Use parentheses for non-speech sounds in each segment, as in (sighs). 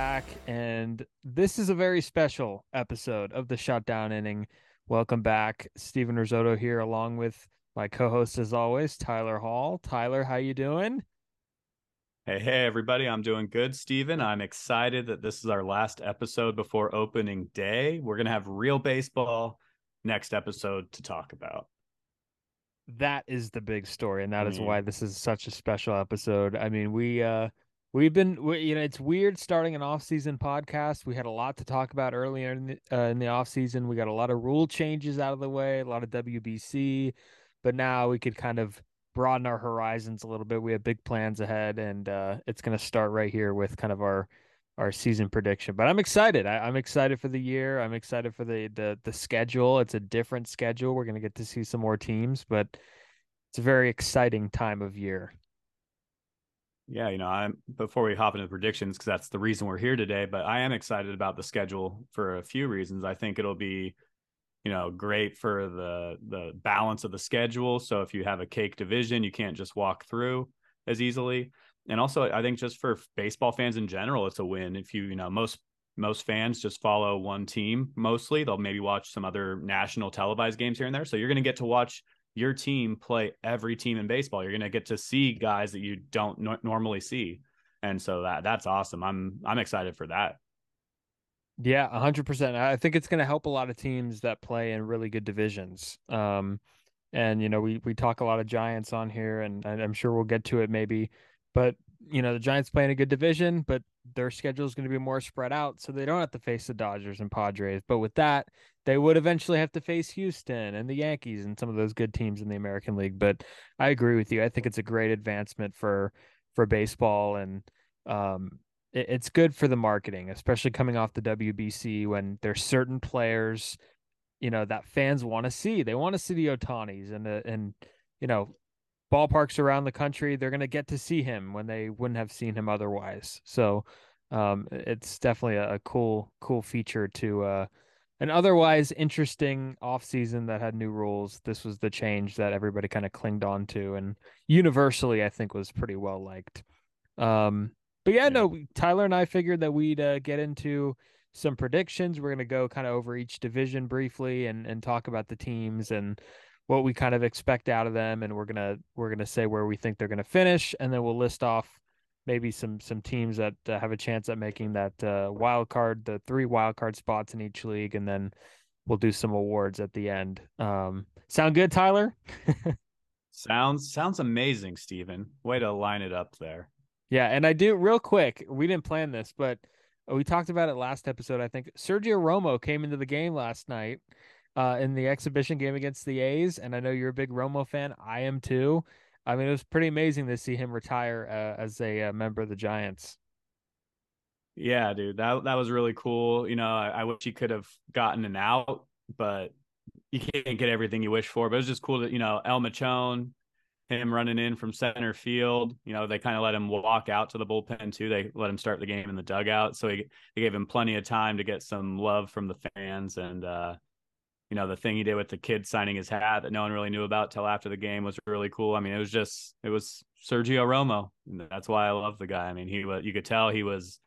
back, and this is a very special episode of the Shutdown Inning. Welcome back, Steven Rissotto here, along with my co-host as always, Tylor Hall. Tylor, how you doing? Hey, hey, everybody! I'm doing good, Steven. I'm excited that this is our last episode before opening day. We're gonna have real baseball next episode to talk about. That is the big story, and that is Mhm. why this is such a special episode. I mean, we uh we've been we, you know it's weird starting an off-season podcast. We had a lot to talk about earlier in the uh, in the off-season. We got a lot of rule changes out of the way, a lot of WBC, but now we could kind of broaden our horizons a little bit. We have big plans ahead, and uh, it's going to start right here with kind of our our season prediction. But I'm excited. I, I'm excited for the year. I'm excited for the the the schedule. It's a different schedule. We're going to get to see some more teams, but it's a very exciting time of year. Yeah, you know, I'm before we hop into predictions because that's the reason we're here today. But I am excited about the schedule for a few reasons. I think it'll be, you know, great for the the balance of the schedule. So if you have a cake division, you can't just walk through as easily. And also, I think just for baseball fans in general, it's a win. If you, you know, most most fans just follow one team mostly. They'll maybe watch some other national televised games here and there. So you're going to get to watch your team play every team in baseball. You're going to get to see guys that you don't no- normally see, and so that that's awesome. I'm I'm excited for that. Yeah, hundred percent. I think it's going to help a lot of teams that play in really good divisions. Um, and you know, we we talk a lot of Giants on here, and, and I'm sure we'll get to it maybe. But you know, the Giants play in a good division, but their schedule is going to be more spread out, so they don't have to face the Dodgers and Padres. But with that, they would eventually have to face Houston and the Yankees and some of those good teams in the American League. But I agree with you. I think it's a great advancement for for baseball, and um, it, it's good for the marketing, especially coming off the WBC when there's certain players, you know, that fans want to see. They want to see the Ohtanis and the and you know ballparks around the country, they're going to get to see him when they wouldn't have seen him otherwise. So um, it's definitely a, a, cool, cool feature to uh, an otherwise interesting off season that had new rules. This was the change that everybody kind of clinged on to, and universally, I think, was pretty well liked. Um, but yeah, yeah, no, Tylor and I figured that we'd uh, get into some predictions. We're going to go kind of over each division briefly and and talk about the teams and what we kind of expect out of them and we're going to we're going to say where we think they're going to finish and then we'll list off maybe some some teams that uh, have a chance at making that uh, wild card the three wild card spots in each league and then we'll do some awards at the end. Um, sound good tylor? (laughs) Sounds sounds amazing steven way to line it up there. Yeah and i do real quick we didn't plan this but we talked about it last episode i think. Sergio romo came into the game last night uh, in the exhibition game against the A's, and I know you're a big Romo fan. I am too. I mean, it was pretty amazing to see him retire uh, as a uh, member of the Giants. Yeah, dude, that that was really cool. You know, I, I wish he could have gotten an out, but you can't get everything you wish for. But it was just cool that you know El Mechon, him running in from center field. You know, they kind of let him walk out to the bullpen too. They let him start the game in the dugout, so he, they gave him plenty of time to get some love from the fans and. uh you know the thing he did with the kid signing his hat that no one really knew about till after the game was really cool. I mean, it was just it was Sergio Romo, and that's why I love the guy. I mean, he was you could tell he was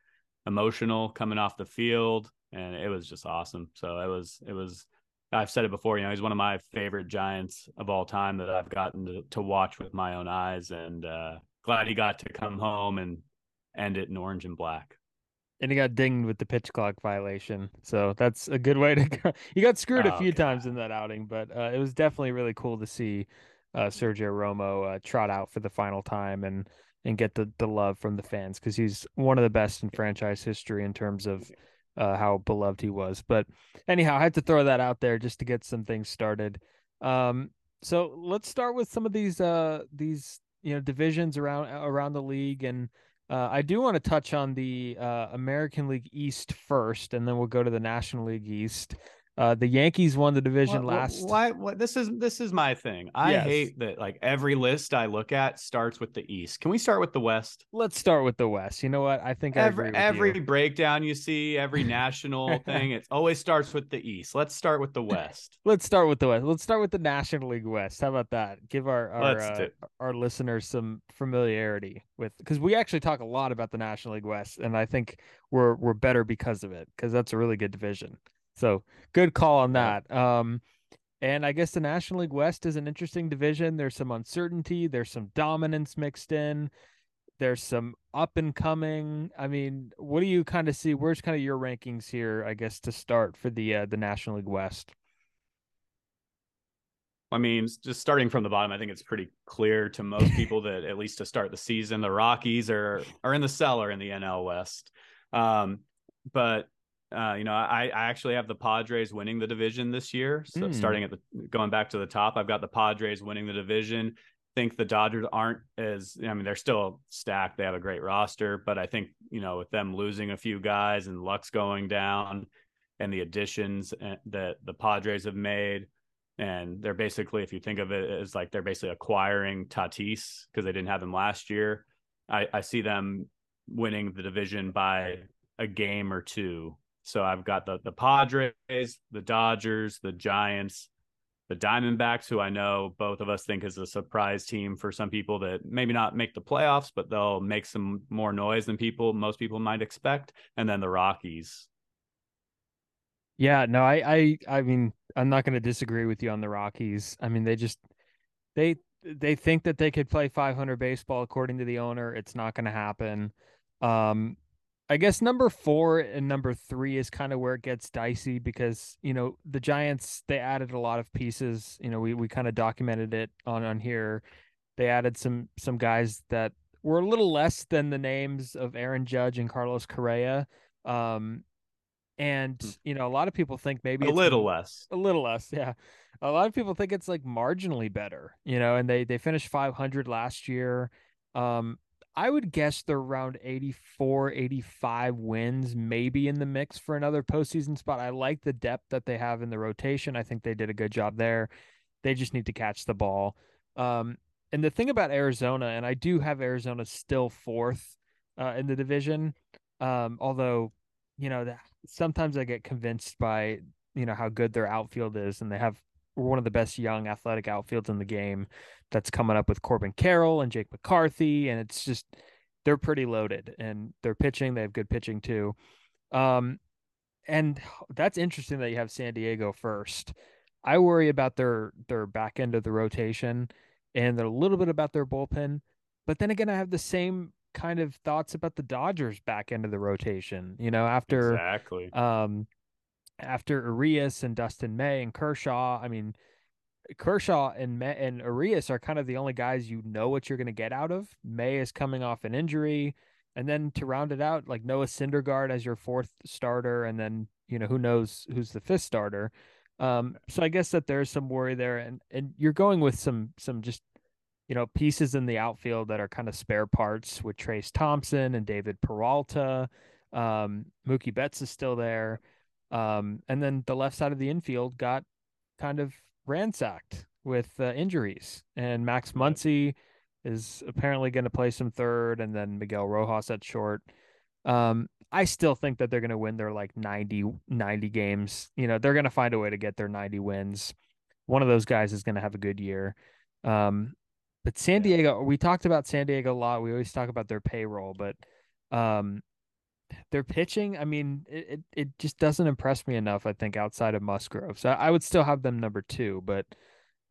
emotional coming off the field, and it was just awesome. So it was it was. I've said it before, you know, he's one of my favorite Giants of all time that I've gotten to, to watch with my own eyes, and uh, glad he got to come home and end it in orange and black and he got dinged with the pitch clock violation. So that's a good way to (laughs) go. He got screwed oh, a few God. times in that outing, but uh, it was definitely really cool to see uh, Sergio Romo uh, trot out for the final time and and get the the love from the fans because he's one of the best in franchise history in terms of uh, how beloved he was. But anyhow, I had to throw that out there just to get some things started. Um, so let's start with some of these uh these you know divisions around around the league and uh, I do want to touch on the uh, American League East first, and then we'll go to the National League East. Uh, the Yankees won the division what, last. Why, why? This is this is my thing. I yes. hate that. Like every list I look at starts with the East. Can we start with the West? Let's start with the West. You know what? I think every I every you. breakdown you see, every national (laughs) thing, it always starts with the East. Let's start with the West. (laughs) Let's start with the West. Let's start with the National League West. How about that? Give our our uh, our listeners some familiarity with because we actually talk a lot about the National League West, and I think we're we're better because of it because that's a really good division. So good call on that. Um, and I guess the National League West is an interesting division. There's some uncertainty. There's some dominance mixed in. There's some up and coming. I mean, what do you kind of see? Where's kind of your rankings here? I guess to start for the uh, the National League West. I mean, just starting from the bottom, I think it's pretty clear to most people that at least to start the season, the Rockies are are in the cellar in the NL West. Um, but uh, you know, I, I actually have the Padres winning the division this year. So mm. starting at the going back to the top, I've got the Padres winning the division. Think the Dodgers aren't as I mean, they're still stacked. They have a great roster, but I think you know with them losing a few guys and Lux going down, and the additions eh, that the Padres have made, and they're basically, if you think of it as like they're basically acquiring Tatis because they didn't have him last year. I, I see them winning the division by a game or two so I've got the the Padres, the Dodgers, the Giants, the Diamondbacks, who I know both of us think is a surprise team for some people that maybe not make the playoffs, but they'll make some more noise than people most people might expect, and then the Rockies. Yeah, no, I I I mean, I'm not going to disagree with you on the Rockies. I mean, they just they they think that they could play 500 baseball according to the owner. It's not going to happen. Um, I guess number four and number three is kind of where it gets dicey because you know the Giants they added a lot of pieces. You know we we kind of documented it on on here. They added some some guys that were a little less than the names of Aaron Judge and Carlos Correa. Um, and hmm. you know a lot of people think maybe a little less, a little less, yeah. A lot of people think it's like marginally better, you know. And they they finished 500 last year. Um, I would guess they're around 84, 85 wins, maybe in the mix for another postseason spot. I like the depth that they have in the rotation. I think they did a good job there. They just need to catch the ball. Um, and the thing about Arizona, and I do have Arizona still fourth uh, in the division, um, although, you know, sometimes I get convinced by, you know, how good their outfield is, and they have one of the best young athletic outfields in the game that's coming up with Corbin Carroll and Jake McCarthy, and it's just they're pretty loaded and they're pitching. They have good pitching too. Um, and that's interesting that you have San Diego first. I worry about their their back end of the rotation and a little bit about their bullpen, but then again, I have the same kind of thoughts about the Dodgers back end of the rotation. You know, after exactly um after Urias and Dustin May and Kershaw, I mean, Kershaw and May and Urias are kind of the only guys you know what you're going to get out of. May is coming off an injury, and then to round it out, like Noah Syndergaard as your fourth starter, and then you know who knows who's the fifth starter. Um, so I guess that there's some worry there, and and you're going with some some just you know pieces in the outfield that are kind of spare parts with Trayce Thompson and David Peralta. Um, Mookie Betts is still there. Um, and then the left side of the infield got kind of ransacked with uh, injuries, and Max Muncy is apparently going to play some third, and then Miguel Rojas at short. Um, I still think that they're going to win their like 90, 90 games. You know, they're going to find a way to get their 90 wins. One of those guys is going to have a good year. Um, but San Diego, we talked about San Diego a lot. We always talk about their payroll, but um, their pitching, I mean, it, it, just doesn't impress me enough. I think outside of Musgrove, so I would still have them number two, but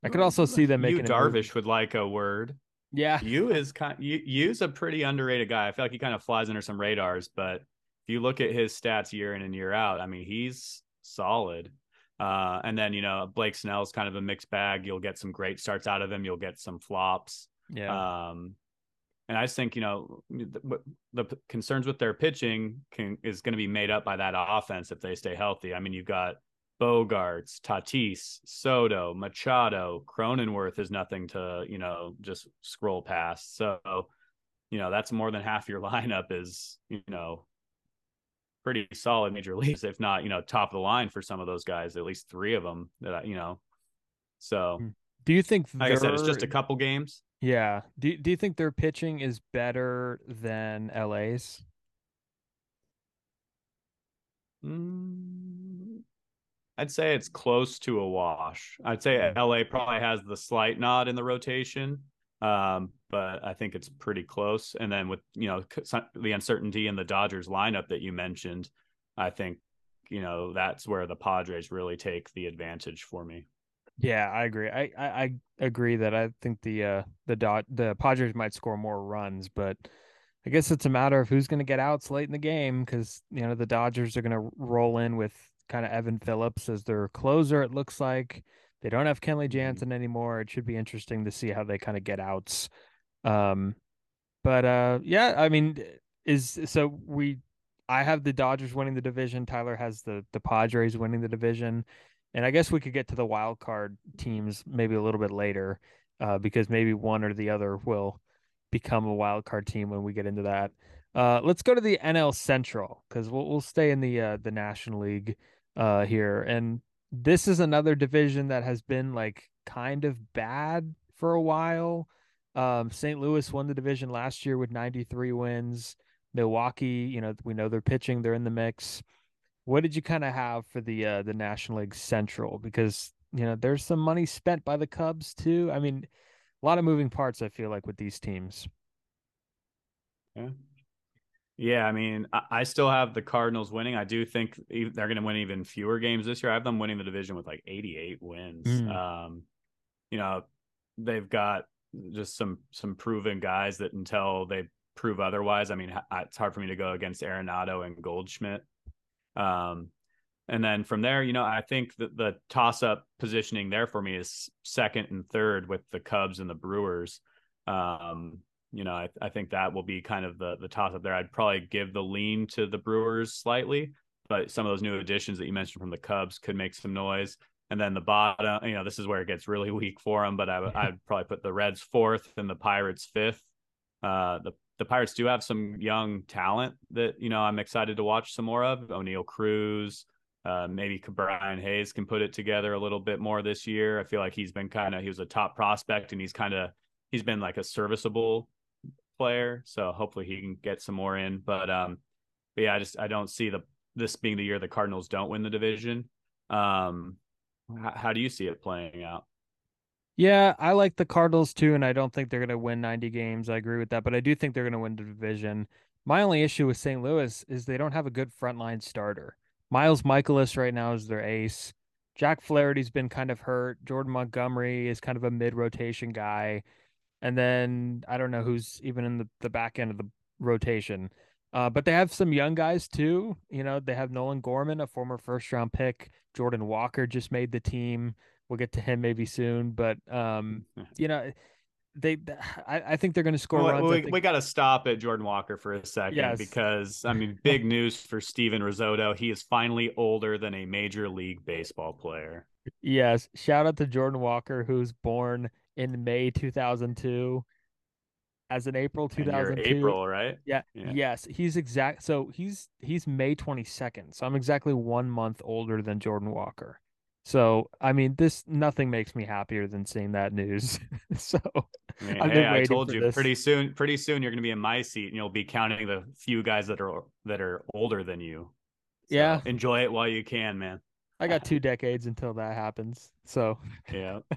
I could also see them making. Yu Darvish would like a word. Yeah, you is kind. You Yu's a pretty underrated guy. I feel like he kind of flies under some radars, but if you look at his stats year in and year out, I mean, he's solid. Uh, and then you know Blake Snell's kind of a mixed bag. You'll get some great starts out of him. You'll get some flops. Yeah. Um, and I just think, you know, the, the concerns with their pitching can, is going to be made up by that offense if they stay healthy. I mean, you've got Bogaerts, Tatis, Soto, Machado, Cronenworth is nothing to, you know, just scroll past. So, you know, that's more than half your (laughs) lineup is, you know, pretty solid major leagues, if not, you know, top of the line for some of those guys, at least three of them that I, you know. So, hmm. do you think, like I said, it's just a couple games. Yeah. Do Do you think their pitching is better than LA's? Mm, I'd say it's close to a wash. I'd say hmm. LA probably has the slight nod in the rotation, um, but I think it's pretty close. And then with you know the uncertainty in the Dodgers lineup that you mentioned, I think you know that's where the Padres really take the advantage for me. Yeah, I agree. I, I, I agree that I think the uh the dot the Padres might score more runs, but I guess it's a matter of who's going to get outs late in the game because you know the Dodgers are going to roll in with kind of Evan Phillips as their closer. It looks like they don't have Kenley mm-hmm. Jansen anymore. It should be interesting to see how they kind of get outs. Um, but uh, yeah, I mean, is so we. I have the Dodgers winning the division. Tylor has the the Padres winning the division, and I guess we could get to the wild card teams maybe a little bit later, uh, because maybe one or the other will become a wild card team when we get into that. Uh, let's go to the NL Central because we'll we'll stay in the uh, the National League uh, here, and this is another division that has been like kind of bad for a while. Um, St. Louis won the division last year with 93 wins. Milwaukee, you know, we know they're pitching; they're in the mix. What did you kind of have for the uh, the National League Central? Because you know, there's some money spent by the Cubs too. I mean, a lot of moving parts. I feel like with these teams. Yeah. Yeah, I mean, I still have the Cardinals winning. I do think they're going to win even fewer games this year. I have them winning the division with like 88 wins. Mm. Um, you know, they've got just some some proven guys that until they prove otherwise. I mean, it's hard for me to go against Arenado and Goldschmidt. Um, and then from there, you know, I think that the toss up positioning there for me is second and third with the Cubs and the Brewers. Um, you know, I, I think that will be kind of the the toss up there. I'd probably give the lean to the Brewers slightly, but some of those new additions that you mentioned from the Cubs could make some noise. And then the bottom, you know, this is where it gets really (laughs) weak for them. But I, I'd probably put the Reds fourth and the Pirates fifth. Uh, the the Pirates do have some young talent that you know I'm excited to watch some more of. Oneil Cruz, uh, maybe Brian Hayes can put it together a little bit more this year. I feel like he's been kind of he was a top prospect and he's kind of he's been like a serviceable player. So hopefully he can get some more in. But um, but yeah, I just I don't see the this being the year the Cardinals don't win the division. Um, how do you see it playing out? Yeah, I like the Cardinals too, and I don't think they're going to win 90 games. I agree with that, but I do think they're going to win the division. My only issue with St. Louis is they don't have a good frontline starter. Miles Mikolas right now is their ace. Jack Flaherty's been kind of hurt. Jordan Montgomery is kind of a mid rotation guy. And then I don't know who's even in the, the back end of the rotation. Uh, but they have some young guys too. You know, they have Nolan Gorman, a former first round pick. Jordan Walker just made the team. We'll get to him maybe soon. But um, (laughs) you know, they (sighs) I, I think they're going to score well, runs. We, we got to stop at Jordan Walker for a second yes. because I mean, (laughs) big news for Steven Rissotto. He is finally older than a major league baseball player. Yes, shout out to Jordan Walker, who's born in May 2002 as an April 2002. April, right? Yeah, yeah. Yes, he's exact. So he's he's May 22nd. So I'm exactly one month older than Jordan Walker. So I mean, this nothing makes me happier than seeing that news. (laughs) so I mean, hey, I told you this. pretty soon. Pretty soon, you're going to be in my seat, and you'll be counting the few guys that are that are older than you. So yeah, enjoy it while you can, man. I got two decades until that happens. So (laughs) yeah. (laughs)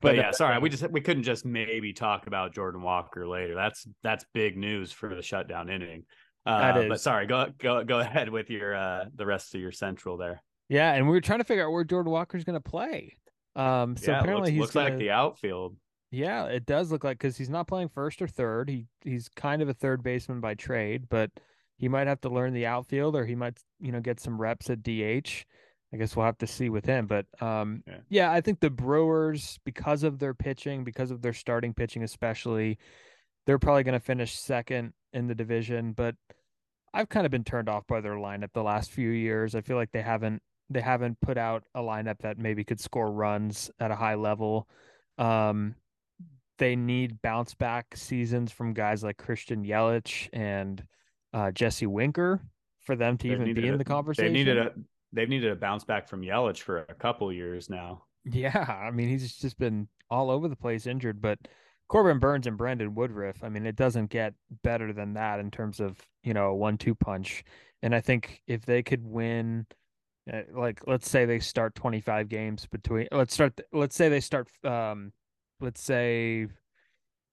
But, but yeah, uh, sorry, we just we couldn't just maybe talk about Jordan Walker later. That's that's big news for the shutdown inning. Uh, that is. But sorry, go go go ahead with your uh the rest of your central there. Yeah, and we were trying to figure out where Jordan Walker's going to play. Um, so yeah, apparently looks, he's looks gonna, like the outfield. Yeah, it does look like because he's not playing first or third. He he's kind of a third baseman by trade, but he might have to learn the outfield, or he might you know get some reps at DH. I guess we'll have to see with him. But um, yeah. yeah, I think the Brewers, because of their pitching, because of their starting pitching, especially, they're probably going to finish second in the division. But I've kind of been turned off by their lineup the last few years. I feel like they haven't they haven't put out a lineup that maybe could score runs at a high level. Um, they need bounce back seasons from guys like Christian Yelich and uh, Jesse Winker for them to They've even be in a- the conversation. They needed a they've needed a bounce back from Yelich for a couple years now. Yeah, I mean he's just been all over the place injured, but Corbin Burnes and Brandon Woodruff, I mean it doesn't get better than that in terms of, you know, a one-two punch. And I think if they could win like let's say they start 25 games between let's start let's say they start um let's say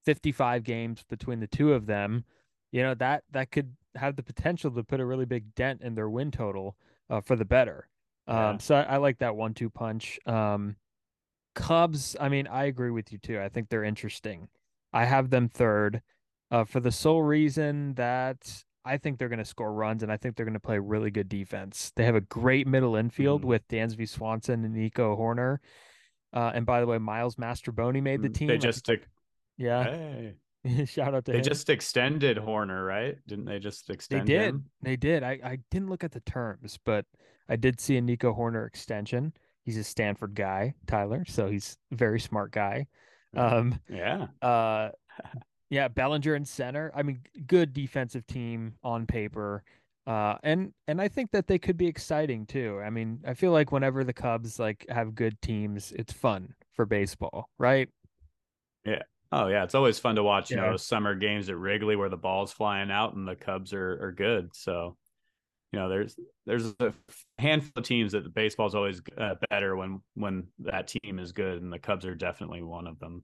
55 games between the two of them, you know, that that could have the potential to put a really big dent in their win total uh, for the better. Um, Yeah. so I, I like that one-two punch. Um, Cubs, I mean, I agree with you too. I think they're interesting. I have them third, uh, for the sole reason that I think they're going to score runs and I think they're going to play really good defense. They have a great middle infield Mhm. with Dansby Swanson and Nico Hoerner. Uh, and by the way, Miles Mastrobuoni made the team. Mm, They just ex- yeah, hey, (laughs) shout out to they him. just extended Hoerner, right? Didn't they just extend? They did. him? They did. I, I didn't look at the terms, but I did see a Nico Hoerner extension. He's a Stanford guy, Tylor, so he's a very smart guy. Yeah. Um, Yeah. uh, (laughs) yeah, Bellinger in center. I mean, good defensive team on paper. Uh, and and I think that they could be exciting too. I mean, I feel like whenever the Cubs like have good teams, it's fun for baseball, right? Yeah. Oh yeah, it's always fun to watch, you Yeah. know, summer games at Wrigley where the ball's flying out and the Cubs are are good. So, you know, there's there's a handful of teams that the baseball's always uh, better when when that team is good, and the Cubs are definitely one of them.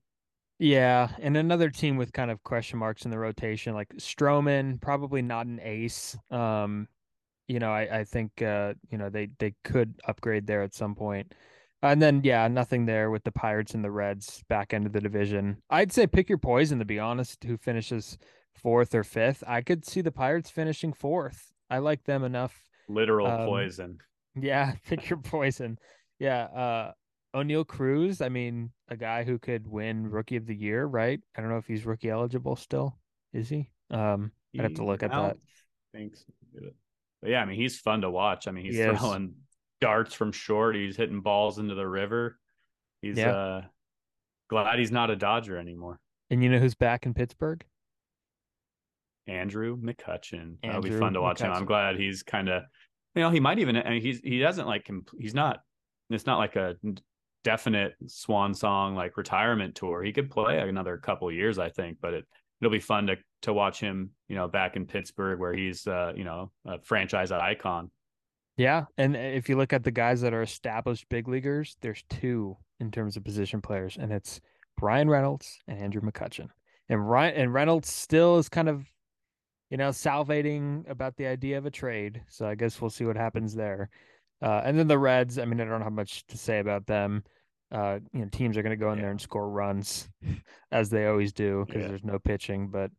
Yeah, and another team with kind of question marks in the rotation, like Stroman, probably not an ace. Um, you know, I I think uh, you know, they they could upgrade there at some point. And then yeah, nothing there with the Pirates and the Reds back end of the division. I'd say pick your poison to be honest, who finishes fourth or fifth. I could see the Pirates finishing fourth. I like them enough. Literal Um, poison. Yeah, (laughs) pick your poison. Yeah, uh Oneil Cruz, I mean, a guy who could win rookie of the year, right? I don't know if he's rookie eligible still. Is he? Um, I'd have to look at that. Thanks. But yeah, I mean, he's fun to watch. I mean, he's He is. throwing darts from short. He's hitting balls into the river. He's Yeah. uh glad he's not a Dodger anymore. And you know who's back in Pittsburgh? Andrew McCutchen. That'll be Andrew fun to watch him. I'm glad he's kind of, you know, he might even. I mean, he's he doesn't like. He's not. It's not like a definite swan song like retirement tour. He could play another couple years, I think, but it it'll be fun to to watch him. You know, back in Pittsburgh where he's uh you know a franchise icon. Yeah, and if you look at the guys that are established big leaguers, there's two in terms of position players, and it's Bryan Reynolds and Andrew McCutchen. And Ryan and Reynolds still is kind of, you know, salivating about the idea of a trade. So I guess we'll see what happens there. Uh, and then the Reds, I mean, I don't have much to say about them. Uh, you know, teams are going to go in there and score runs, (laughs) as they always do, because Yeah. there's no pitching. But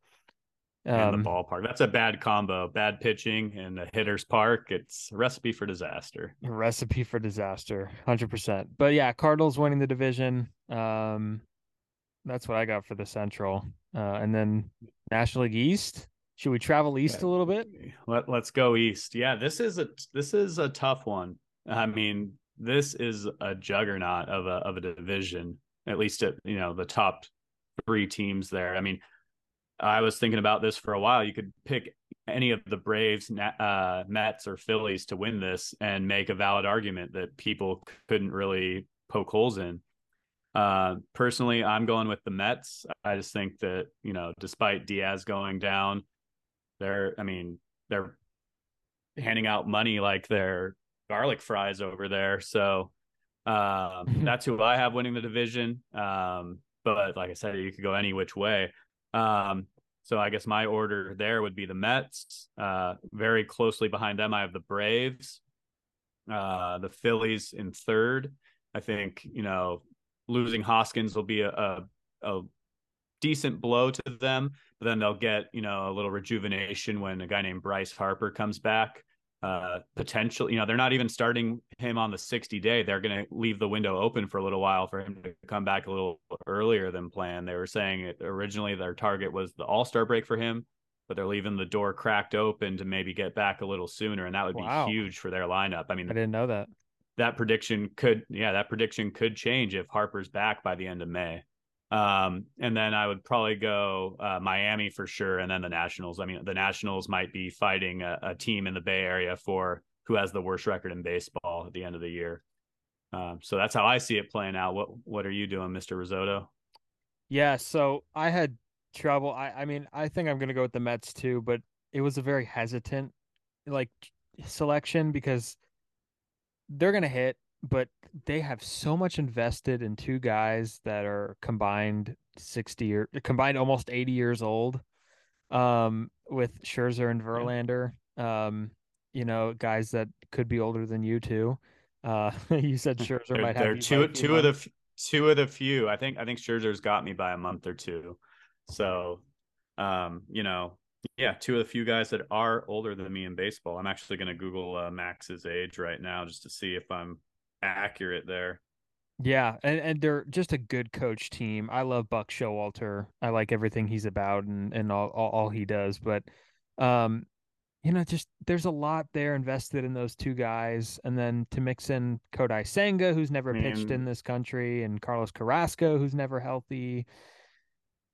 and um, the ballpark. That's a bad combo. Bad pitching and a hitter's park. It's a recipe for disaster. A recipe for disaster 100% but yeah cardinals winning the division um that's what i got for the central uh and then national league east should we travel east a little bit Let Let's go east. Yeah, this is a this is a tough one. I mean, this is a juggernaut of a of a division. At least at you know the top three teams there. I mean, I was thinking about this for a while. You could pick any of the Braves, uh, Mets, or Phillies to win this and make a valid argument that people couldn't really poke holes in. Uh, personally, I'm going with the Mets. I just think that you know, despite Diaz going down, they're I mean they're handing out money like they're garlic fries over there. So um, (laughs) that's who I have winning the division. Um, but like I said, you could go any which way. Um, so I guess my order there would be the Mets. Uh, very closely behind them, I have the Braves, uh, the Phillies in third. I think you know losing Hoskins will be a, a, a decent blow to them, but then they'll get you know a little rejuvenation when a guy named Bryce Harper comes back. Uh, potential, you know, they're not even starting him on the 60 day. They're going to leave the window open for a little while for him to come back a little earlier than planned. They were saying it, originally their target was the All Star break for him, but they're leaving the door cracked open to maybe get back a little sooner, and that would Wow. be huge for their lineup. I mean, i didn't know that that prediction could, yeah, that prediction could change if Harper's back by the end of May. Um, and then I would probably go uh, Miami for sure, and then the Nationals. I mean, the Nationals might be fighting a, a, team in the Bay Area for who has the worst record in baseball at the end of the year. Um, so that's how I see it playing out. What What are you doing, Mister Rissotto? Yeah, so I had trouble. I I mean, I think I'm gonna go with the Mets too, but it was a very hesitant like selection because they're gonna hit but they have so much invested in two guys that are combined 60 or combined almost 80 years old um with Scherzer and Verlander um you know guys that could be older than you too uh (laughs) you said (laughs) Scherzer they're, might they're have two two of the two of the few. I think I think Scherzer's got me by a month or two. So um you know yeah two of the few guys that are older than me in baseball. I'm actually going to google uh, Max's age right now just to see if I'm accurate there. Yeah, and, and they're just a good coach team. I love Buck Showalter. I like everything he's about and, and all, all, all he does. But um, you know, just there's a lot there invested in those two guys. And then to mix in Kodai Senga, who's never pitched in this country, and Carlos Carrasco, who's never healthy.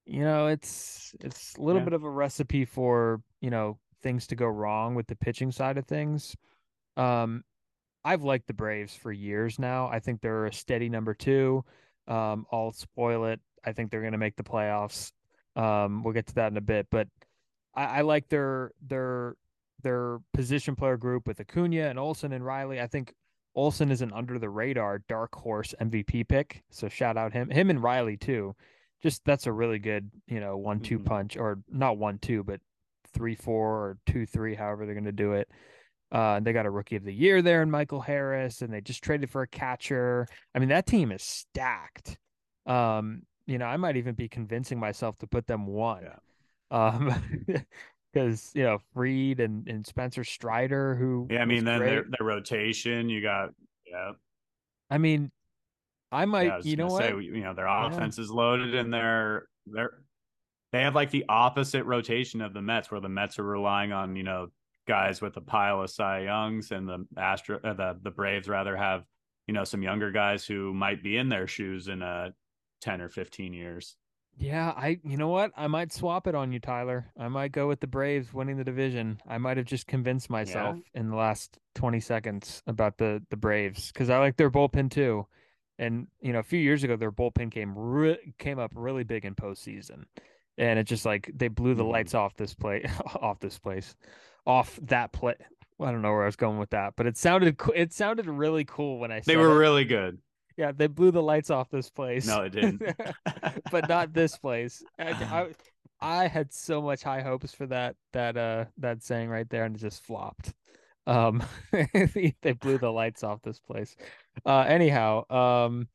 You know, it's it's a little yeah. bit of a recipe for, you know, things to go wrong with the pitching side of things. Um, I've liked the Braves for years now. I think they're a steady number two. Um, I'll spoil it. I think they're going to make the playoffs. Um, we'll get to that in a bit, but I, I, like their their their position player group with Acuna and Olson and Riley. I think Olson is an under the radar dark horse MVP pick. So shout out him, him and Riley too. Just that's a really good you know one two mm-hmm. punch or not one two but three four or two three however they're going to do it. Uh, they got a rookie of the year there in Michael Harris, and they just traded for a catcher. I mean, that team is stacked. Um, you know, I might even be convincing myself to put them one. Yeah. Um, (laughs) because you know Fried and, and Spencer Strider, who yeah, I mean, then their, their rotation, you got yeah. I mean, I might, yeah, I you know say, what, you know, their offense yeah. is loaded, and they're they're they have like the opposite rotation of the Mets, where the Mets are relying on you know guys with a pile of Cy Youngs, and the Astro, uh, the the Braves rather have you know some younger guys who might be in their shoes in a uh, ten or fifteen years. Yeah, I you know what? I might swap it on you, Tylor. I might go with the Braves winning the division. I might have just convinced myself yeah. in the last 20 seconds about the the Braves cuz I like their bullpen too. And you know, a few years ago their bullpen came re- came up really big in postseason. And it just like they blew the mm-hmm. lights off this play (laughs) off this place off that play. I don't know where I was going with that, but it sounded it sounded really cool when I. They were it. really good. Yeah, they blew the lights off this place. No, it didn't. (laughs) (laughs) but not this place. I, (sighs) I, I had so much high hopes for that that uh that saying right there, and it just flopped. Um, (laughs) they blew the lights off this place. Uh, anyhow, um,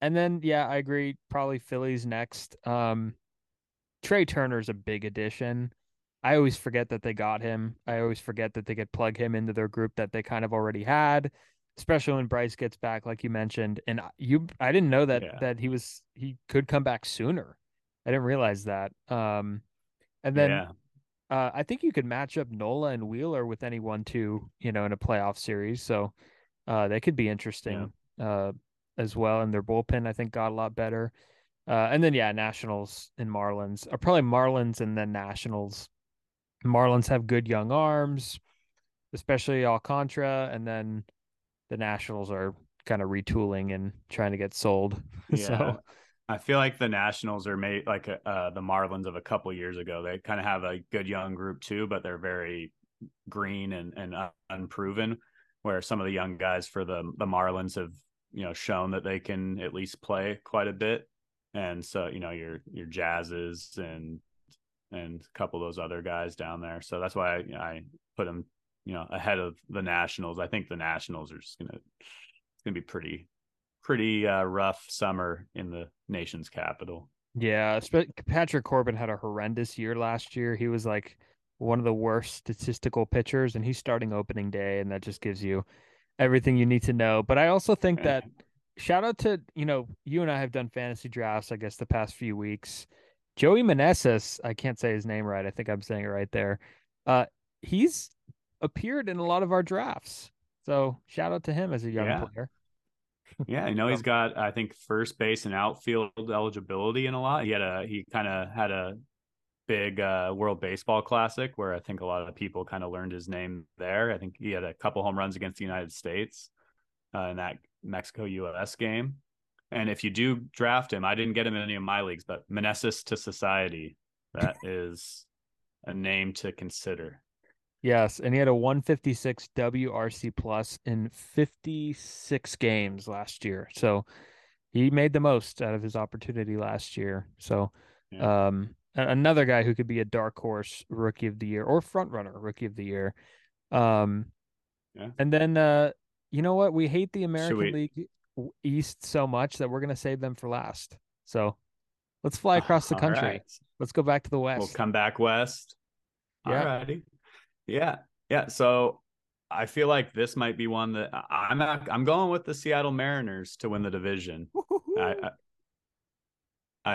and then yeah, I agree. Probably Phillies next. Um, Trea Turner's a big addition. I always forget that they got him. I always forget that they could plug him into their group that they kind of already had, especially when Bryce gets back, like you mentioned. And you, I didn't know that yeah. that he was he could come back sooner. I didn't realize that. Um, and then yeah. uh, I think you could match up Nola and Wheeler with anyone too, you know, in a playoff series. So uh, they could be interesting yeah. uh, as well. And their bullpen, I think, got a lot better. Uh, and then yeah, Nationals and Marlins, or probably Marlins and then Nationals Marlins have good young arms, especially Alcantara, and then the Nationals are kind of retooling and trying to get sold. (laughs) Yeah. so I feel like the Nationals are made like uh, the Marlins of a couple years ago. They kind of have a good young group too, but they're very green and, and unproven. Where some of the young guys for the the Marlins have you know shown that they can at least play quite a bit. And so you know your your Jazzes and and a couple of those other guys down there. So that's why I, you know, I put them, you know, ahead of the Nationals. I think the Nationals are just gonna it's gonna be pretty pretty uh, rough summer in the nation's capital. Yeah, Patrick Corbin had a horrendous year last year. He was like one of the worst statistical pitchers, and he's starting opening day, and that just gives you everything you need to know. But I also think (laughs) that shout out to you know you and I have done fantasy drafts, I guess, the past few weeks Joey Meneses, I can't say his name right. I think I'm saying it right there. Uh, he's appeared in a lot of our drafts. So shout out to him as a young yeah. player. (laughs) Yeah, I know he's got I think first base and outfield eligibility in a lot. He had a he kind of had a big uh, World Baseball Classic where I think a lot of people kind of learned his name there. I think he had a couple home runs against the United States uh, in that Mexico US game. And if you do draft him, I didn't get him in any of my leagues, but Meneses to Society, that (laughs) is a name to consider. Yes, and he had a 156 WRC plus in 56 games last year. So he made the most out of his opportunity last year. So yeah. um another guy who could be a dark horse rookie of the year or front runner rookie of the year. Um yeah. and then uh you know what? We hate the American we... League East so much that we're going to save them for last. So let's fly across the (laughs) country. Right. Let's go back to the West. We'll come back West. Yeah. Alrighty. Yeah. Yeah. So I feel like this might be one that I'm not, I'm going with the Seattle Mariners to win the division. I, I,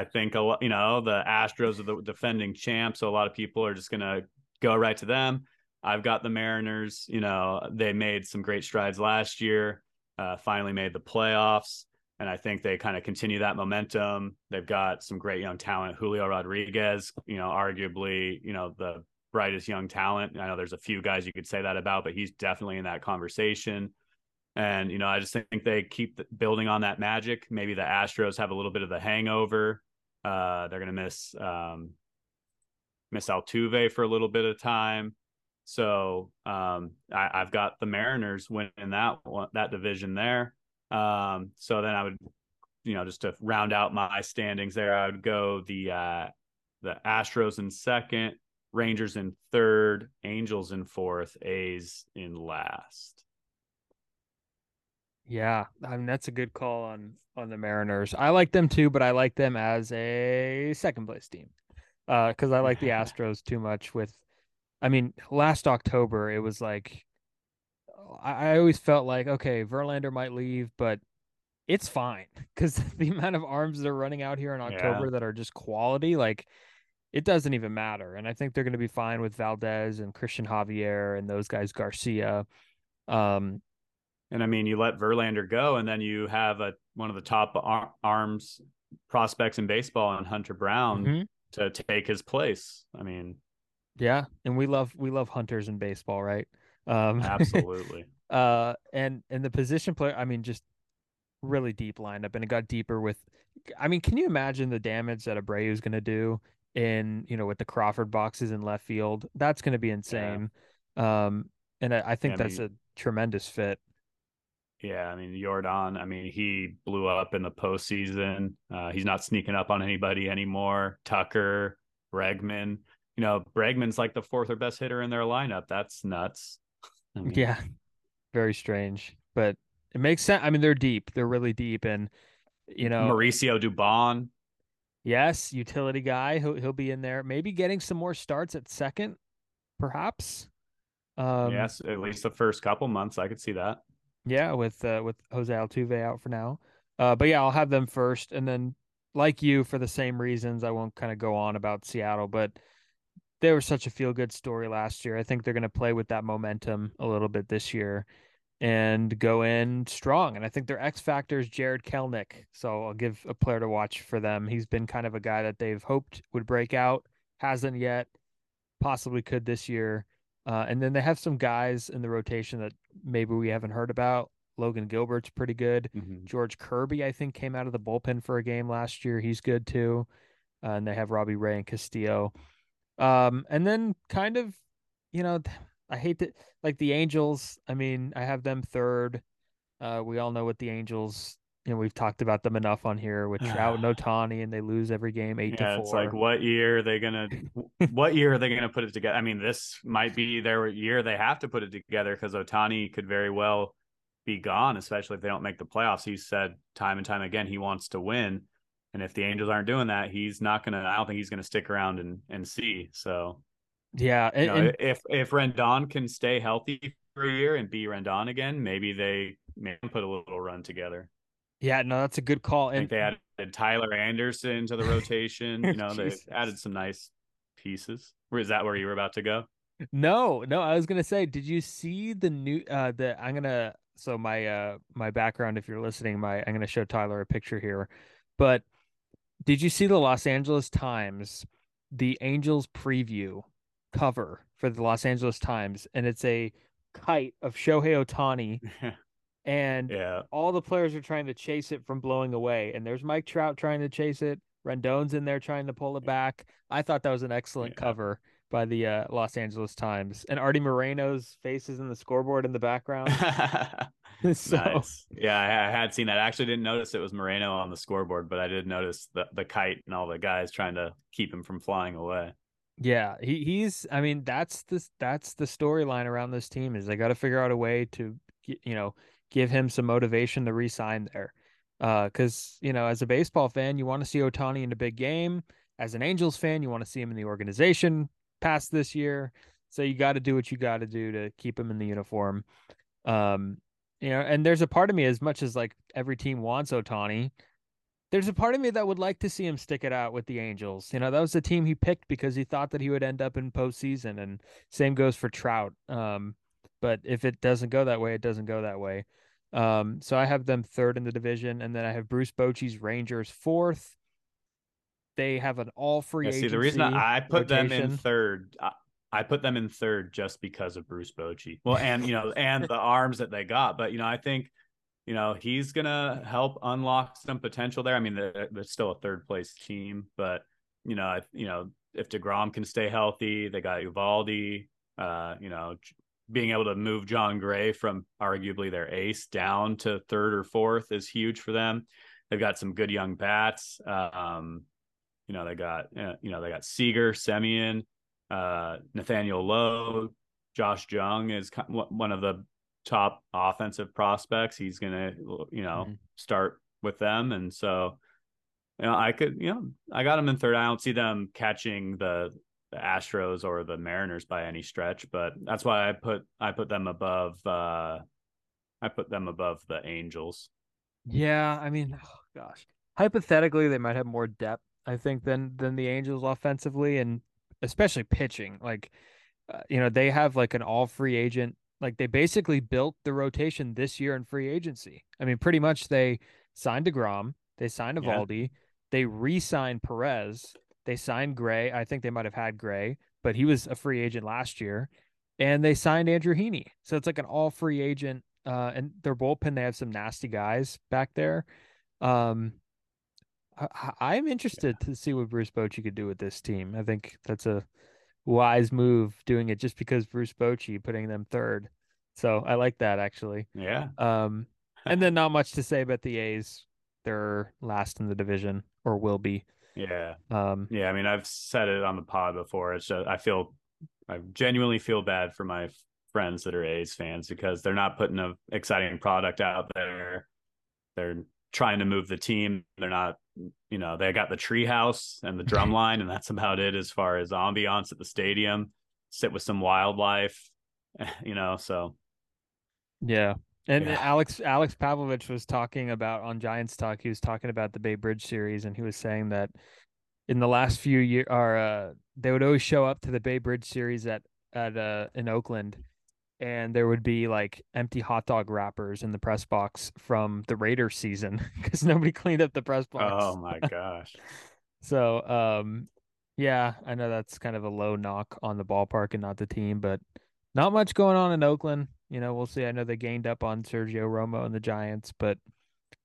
I think a lot, you know, the Astros are the defending champs, so a lot of people are just going to go right to them. I've got the Mariners. You know, they made some great strides last year. Uh, finally made the playoffs, and I think they kind of continue that momentum. They've got some great young talent. Julio Rodriguez, you know, arguably, you know, the brightest young talent. I know there's a few guys you could say that about, but he's definitely in that conversation. And you know, I just think they keep building on that magic. Maybe the Astros have a little bit of the hangover. Uh, they're going to miss um, miss Altuve for a little bit of time. So um, I, have got the Mariners winning that one, that division there. Um, so then I would, you know, just to round out my standings there, I would go the uh, the Astros in second, Rangers in third, Angels in fourth, A's in last. Yeah, I mean that's a good call on on the Mariners. I like them too, but I like them as a second place team because uh, I like the (laughs) Astros too much. With, I mean, last October it was like I, I always felt like okay, Verlander might leave, but it's fine (laughs) because (laughs) the amount of arms that are running out here in October yeah. that are just quality, like it doesn't even matter. And I think they're going to be fine with Valdez and Christian Javier and those guys, Garcia. Um, and I mean, you let Verlander go, and then you have a one of the top ar- arms prospects in baseball, and Hunter Brown mm-hmm. to take his place. I mean, yeah, and we love we love hunters in baseball, right? Um, absolutely. (laughs) uh, and and the position player, I mean, just really deep lineup, and it got deeper with. I mean, can you imagine the damage that Abreu is going to do in you know with the Crawford boxes in left field? That's going to be insane. Yeah. Um, and I, I think yeah, that's I mean, a tremendous fit. Yeah, I mean Jordan. I mean he blew up in the postseason. Uh, he's not sneaking up on anybody anymore. Tucker, Bregman. You know, Bregman's like the fourth or best hitter in their lineup. That's nuts. I mean, yeah, very strange, but it makes sense. I mean, they're deep. They're really deep, and you know, Mauricio Dubon. Yes, utility guy. He'll he'll be in there. Maybe getting some more starts at second, perhaps. Um, yes, at least the first couple months, I could see that. Yeah, with uh, with Jose Altuve out for now. Uh, but yeah, I'll have them first, and then like you, for the same reasons, I won't kind of go on about Seattle, but they were such a feel good story last year. I think they're going to play with that momentum a little bit this year and go in strong. And I think their X factor is Jarred Kelenic. So I'll give a player to watch for them. He's been kind of a guy that they've hoped would break out, hasn't yet, possibly could this year. Uh, and then they have some guys in the rotation that maybe we haven't heard about. Logan Gilbert's pretty good. Mm-hmm. George Kirby, I think, came out of the bullpen for a game last year. He's good too. Uh, and they have Robbie Ray and Castillo. Um, and then kind of, you know, I hate to like the Angels. I mean, I have them third. Uh, we all know what the Angels you know, we've talked about them enough on here with Trout and (sighs) Ohtani, and they lose every game eight yeah, to four. It's like what year are they gonna what year are they gonna put it together? I mean, this might be their year they have to put it together because Ohtani could very well be gone, especially if they don't make the playoffs. He said time and time again he wants to win. And if the Angels aren't doing that, he's not gonna I don't think he's gonna stick around and, and see. So yeah, and, you know, and, if if Rendon can stay healthy for a year and be Rendon again, maybe they may put a little run together. Yeah, no, that's a good call. And they added Tyler Anderson to the rotation. you (laughs) know, they added some nice pieces. Is that where you were about to go? No, no, I was gonna say, did you see the new uh the I'm gonna so my uh my background, if you're listening, my I'm going to show Tylor a picture here. But did you see the Los Angeles Times, the Angels preview cover for the Los Angeles Times, and it's a kite of Shohei Ohtani, (laughs) and yeah, all the players are trying to chase it from blowing away, and there's Mike Trout trying to chase it. Rendon's in there trying to pull it back. I thought that was an excellent Yeah. cover by the uh, Los Angeles Times, and Artie Moreno's face is in the scoreboard in the background. (laughs) (laughs) so nice. Yeah, I, I had seen that. I actually didn't notice it was Moreno on the scoreboard, but I did notice the the kite and all the guys trying to keep him from flying away. yeah, he, he's. I mean, that's the that's the storyline around this team is they got to figure out a way to you know give him some motivation to re-sign there. Because you know, as a baseball fan, you want to see Ohtani in a big game. As an Angels fan, you want to see him in the organization past this year. So you got to do what you got to do to keep him in the uniform. Um, you know, and there's a part of me, as much as like every team wants Ohtani, there's a part of me that would like to see him stick it out with the Angels. You know, that was the team he picked because he thought that he would end up in postseason, and same goes for Trout. Um, but if it doesn't go that way, it doesn't go that way. Um, so I have them third in the division, and then I have Bruce Bochy's Rangers fourth. They have an all free Yeah, see, the reason I, put them in third, I, I put them in third just because of Bruce Bochy. Well, and you know, and the arms that they got, but you know, I think you know he's gonna help unlock some potential there. I mean, they're, they're still a third place team, but you know, I, you know, if Degrom can stay healthy, they got Eovaldi. Uh, you know, being able to move Jon Gray from arguably their ace down to third or fourth is huge for them. They've got some good young bats. Um, you know, they got uh, you know they got Seager, Semien, uh, Nathaniel Lowe, Josh Jung is one of the top offensive prospects. He's gonna you know Mhm. start with them, and so you know I could you know I got them in third. I don't see them catching the the Astros or the Mariners by any stretch, but that's why I put I put them above uh I put them above the Angels. Yeah, I mean, oh, gosh, hypothetically, they might have more depth, I think, than than the Angels offensively, and especially pitching. Like, uh, you know, they have like an all free agent. Like, they basically built the rotation this year in free agency. I mean, pretty much they signed Degrom, they signed Yeah. Eovaldi, they re-signed Perez, they signed Gray. I think they might have had Gray, but he was a free agent last year, and they signed Andrew Heaney. So it's like an all free agent. Uh, and their bullpen, they have some nasty guys back there. Um, I, I'm interested to see what Bruce Bochy could do with this team. I think that's a wise move doing it just because Bruce Bochy putting them third. So I like that actually. Yeah. Um, and then not much to say about the A's. They're last in the division or will be. (laughs) Yeah. Um, Yeah, I mean, I've said it on the pod before. It's just, I feel, I genuinely feel bad for my friends that are A's fans because they're not putting a exciting product out there. They're trying to move the team. They're not, you know, they got the treehouse and the drum line, and that's about it as far as ambiance at the stadium. Sit with some wildlife, (laughs) you know. So yeah. And Yeah. Alex Alex Pavlovic was talking about on Giants Talk. He was talking about the Bay Bridge series, and he was saying that in the last few years, or uh, they would always show up to the Bay Bridge series at at uh, in Oakland, and there would be like empty hot dog wrappers in the press box from the Raiders season (laughs) because nobody cleaned up the press box. oh my (laughs) gosh, So, um, yeah, I know that's kind of a low knock on the ballpark and not the team, but not much going on in Oakland. You know, we'll see. I know they gained up on Sergio Romo and the Giants, but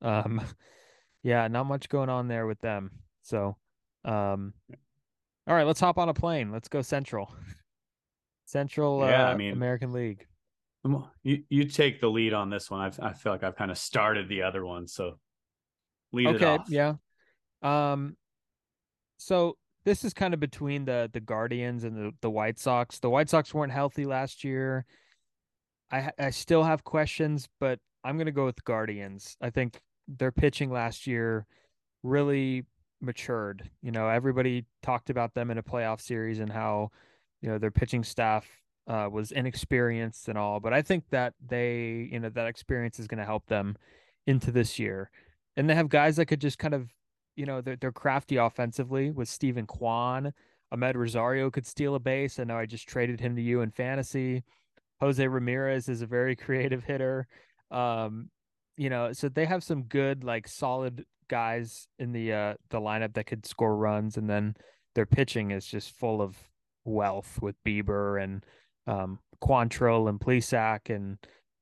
um, (laughs) yeah, not much going on there with them. So, um, all right, let's hop on a plane. Let's go Central. Central Yeah, I uh, mean- American League. You you take the lead on this one. I've, I feel like I've kind of started the other one, so lead it Okay, off. yeah. Um, so this is kind of between the the Guardians and the the White Sox. The White Sox weren't healthy last year. I I still have questions, but I'm gonna go with Guardians. I think their pitching last year really matured. You know, everybody talked about them in a playoff series and how you know their pitching staff uh, was inexperienced and all. But I think that they, you know, that experience is going to help them into this year. And they have guys that could just kind of, you know, they're, they're crafty offensively with Steven Kwan. Amed Rosario could steal a base. I know I just traded him to you in fantasy. Jose Ramirez is a very (laughs) creative hitter. Um, you know, so they have some good, like solid guys in the uh the lineup that could score runs, and then their pitching is just full of wealth with Bieber and um Quantrill and Plesac and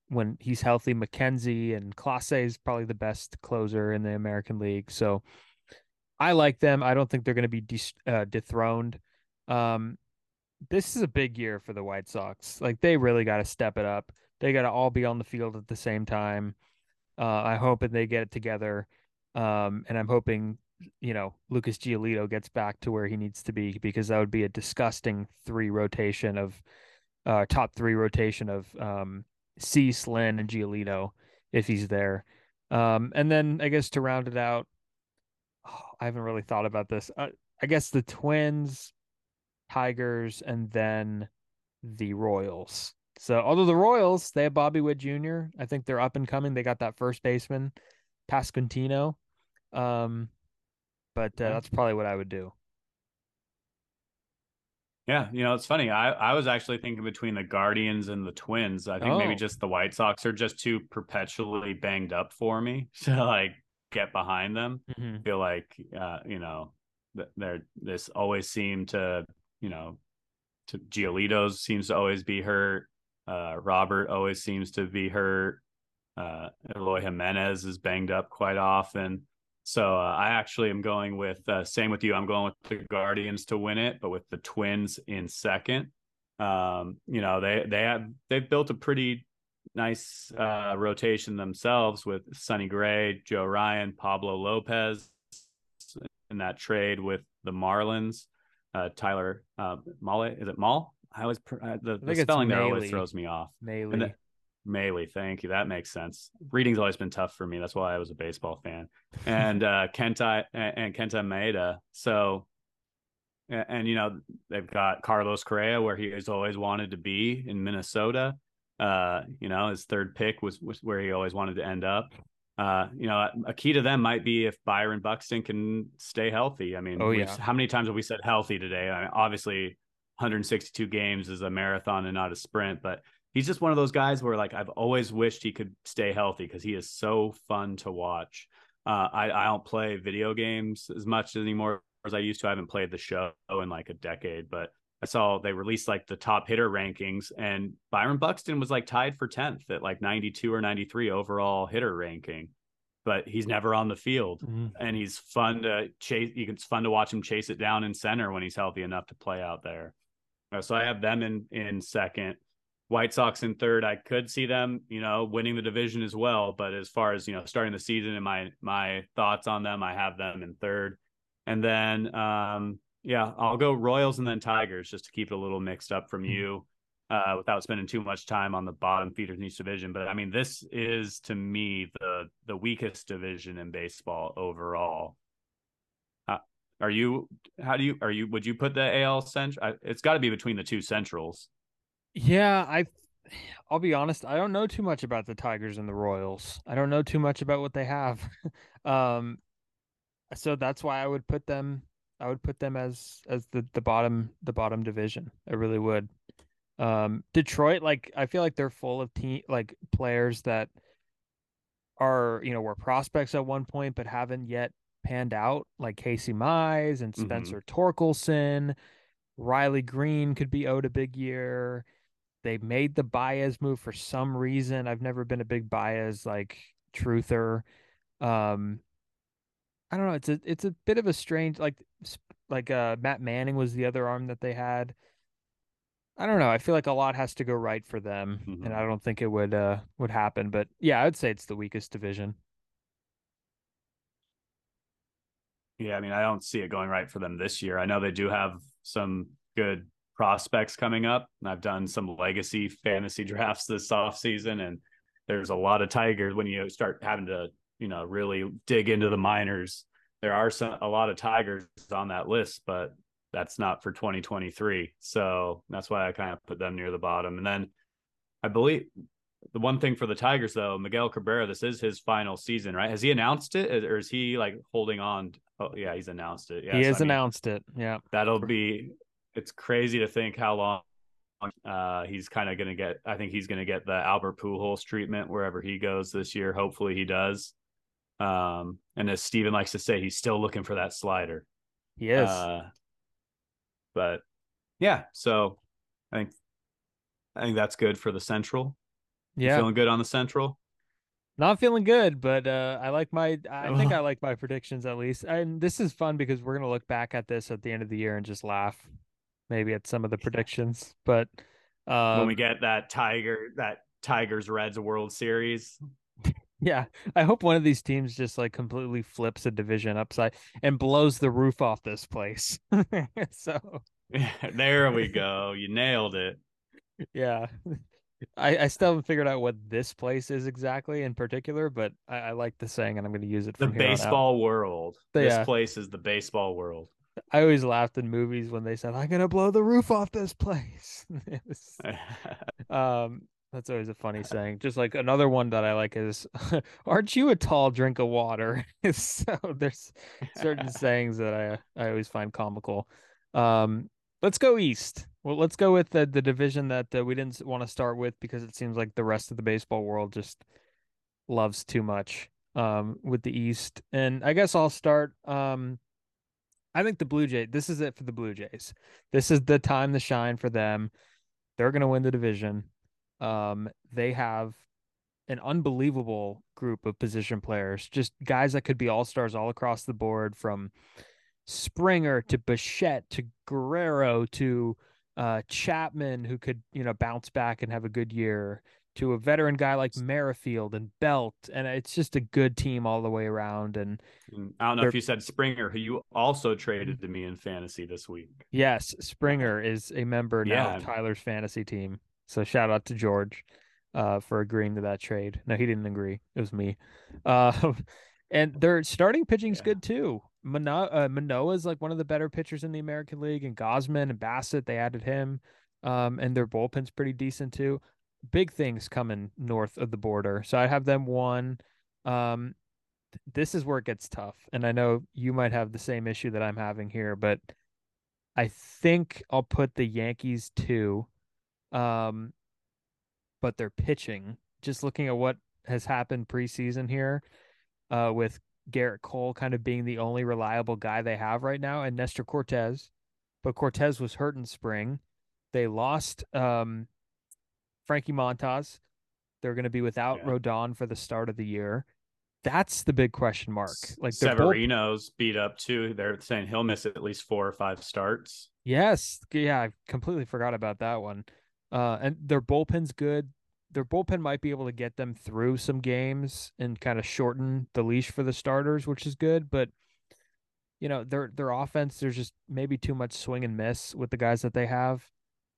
when he's healthy, McKenzie and Clase is probably the best closer in the American League. So I like them. I don't think they're going to be de- uh, dethroned. Um, this is a big year for the White Sox. Like they really got to step it up. They got to all be on the field at the same time. Uh, I hope that they get it together. Um, and I'm hoping, you know, Lucas Giolito gets back to where he needs to be because that would be a disgusting three rotation of uh, top three rotation of um, Cease, Lynn, and Giolito if he's there. Um, and then I guess to round it out, oh, (sighs) I haven't really thought about this. Uh, I guess the Twins, Tigers, and then the Royals. So, although the Royals, they have Bobby Witt Jr., I think they're up and coming. They got that first baseman, Pasquantino. Um, but uh, that's probably what I would do. Yeah, you know, it's funny. I, I was actually thinking between the Guardians and the Twins. I think oh. maybe just the White Sox are just too perpetually banged up for me (laughs) to like get behind them. Mm-hmm. feel like uh, you know, they're this always seem to, you know, to Giolito's seems to always be hurt. Uh, Robert always seems to be hurt. Uh, Eloy Jimenez is banged up quite often. So uh, I actually am going with uh, same with you. I'm going with the Guardians to win it, but with the Twins in second. Um, you know they they have they've built a pretty nice uh, rotation themselves with Sonny Gray, Joe Ryan, Pablo Lopez in that trade with the Marlins. Uh, Tyler uh, is it Mall? I always uh, the, the spelling there always throws me off. Mahle. Mahle, thank you. That makes sense. Reading's always been tough for me. That's why I was a baseball fan. And uh (laughs) Kenta and Kenta Maeda. So and, and, you know, they've got Carlos Correa where he has always wanted to be in Minnesota. Uh, you know, his third pick was, was where he always wanted to end up. Uh, you know, a key to them might be if Byron Buxton can stay healthy. I mean, oh, yeah. how many times have we said healthy today? I mean, obviously 162 games is a marathon and not a sprint, but he's just one of those guys where like I've always wished he could stay healthy because he is so fun to watch. Uh, I I don't play video games as much anymore as I used to. I haven't played the show in like a decade, but I saw they released like the top hitter rankings, and Byron Buxton was like tied for tenth at like ninety two or ninety three overall hitter ranking. But he's never on the field, mm-hmm. and he's fun to chase. It's fun to watch him chase it down in center when he's healthy enough to play out there. Uh, so I have them in in second. White Sox in third. I could see them, you know, winning the division as well. But as far as you know, starting the season and my my thoughts on them, I have them in third. And then, um, yeah, I'll go Royals and then Tigers just to keep it a little mixed up from hmm. you, uh, without spending too much time on the bottom feeders in each division. But I mean, this is to me the the weakest division in baseball overall. Uh, are you? How do you? Are you? Would you put the AL Central? It's got to be between the two Centrals. Yeah, I I'll be honest, I don't know too much about the Tigers and the Royals. I don't know too much about what they have. (laughs) um so that's why I would put them I would put them as as the the bottom the bottom division. I really would. Um Detroit like I feel like they're full of team like players that are, you know, were prospects at one point but haven't yet panned out like Casey Mize and mm-hmm. Spencer mm-hmm. Torkelson. Riley Greene could be owed a big year. They made the Baez move for some reason. I've never been a big Baez like truther. Um, I don't know. It's a it's a bit of a strange like like uh Matt Manning was the other arm that they had. I don't know. I feel like a lot has to go right for them, mm-hmm. and I don't think it would uh would happen. But yeah, I would say it's the weakest division. Yeah, I mean, I don't see it going right for them this year. I know they do have some good prospects coming up. And I've done some legacy fantasy (laughs) drafts this off season, and there's a lot of Tigers when you start having to, you know, really dig into the minors. There are some a lot of Tigers on that list, but that's not for 2023. So that's why I kind of put them near the bottom. And then I believe the one thing for the Tigers though, Miguel Cabrera, this is his final season, right? Has he announced it or is he like holding on? Oh yeah, he's announced it. Yeah, he has I mean, announced it. Yeah. That'll be it's crazy to think how long Uh, he's kind of going to get. I think he's going to get the Albert Pujols treatment wherever he goes this year. Hopefully, he does. Um, and as Steven likes to say, he's still looking for that slider. He is. Uh, but yeah, so I think I think that's good for the Central. Yeah, you feeling good on the Central. Not feeling good, but uh, I like my. I think (laughs) I like my predictions at least. And this is fun because we're gonna look back at this at the end of the year and just laugh, maybe at some of the predictions. But um, when we get that Tiger, that Tigers Reds World Series, yeah, I hope one of these teams just like completely flips a division upside and blows the roof off this place. (laughs) so there we go. You nailed it. Yeah. I, I still haven't figured out what this place is exactly in particular, but I, I like the saying and I'm going to use it. the baseball world. this yeah. place is the baseball world. I always laughed in movies when they said, "I'm going to blow the roof off this place." (laughs) (laughs) um, that's always a funny saying. Just like another one that I like is, (laughs) "Aren't you a tall drink of water?" so there's certain sayings that I I always find comical. Um, let's go east. Well, let's go with the the division that uh, we didn't want to start with because it seems like the rest of the baseball world just loves too much um, with the East. And I guess I'll start. Um, I think the Blue Jays. This is it for the Blue Jays. This is the time to shine for them. They're going to win the division. Um, they have an unbelievable group of position players, just guys that could be all stars all across the board, from Springer to Bichette to Guerrero to uh, Chapman, who could you know bounce back and have a good year, to a veteran guy like Merrifield and Belt, and it's just a good team all the way around. And, I don't know if you said Springer, who you also traded to me in fantasy this week. Yes, Springer is a member now yeah. of Tylor's fantasy team. So shout out to George uh, for agreeing to that trade. No, he didn't agree. It was me. (laughs) Uh, and their starting pitching's yeah. good too. Manoah, uh, Manoah is like one of the better pitchers in the American League, and Gausman and Bassitt they added him, um, and their bullpen's pretty decent too. Big things coming north of the border, so I have them one. Um, this is where it gets tough, and I know you might have the same issue that I'm having here, but I think I'll put the Yankees two. Um, but they're pitching. Just looking at what has happened preseason here, uh, with Gerrit Cole kind of being the only reliable guy they have right now, and Nestor Cortes. But Cortes was hurt in spring. They lost um, Frankie Montas. They're going to be without yeah. Rodon for the start of the year. That's the big question mark. Like Severino's both... beat up too. They're saying he'll miss at least four or five starts. Yes, yeah, I completely forgot about that one. Uh, and their bullpen's good their bullpen might be able to get them through some games and kind of shorten the leash for the starters, which is good. But you know, their their offense, there's just maybe too much swing and miss with the guys that they have.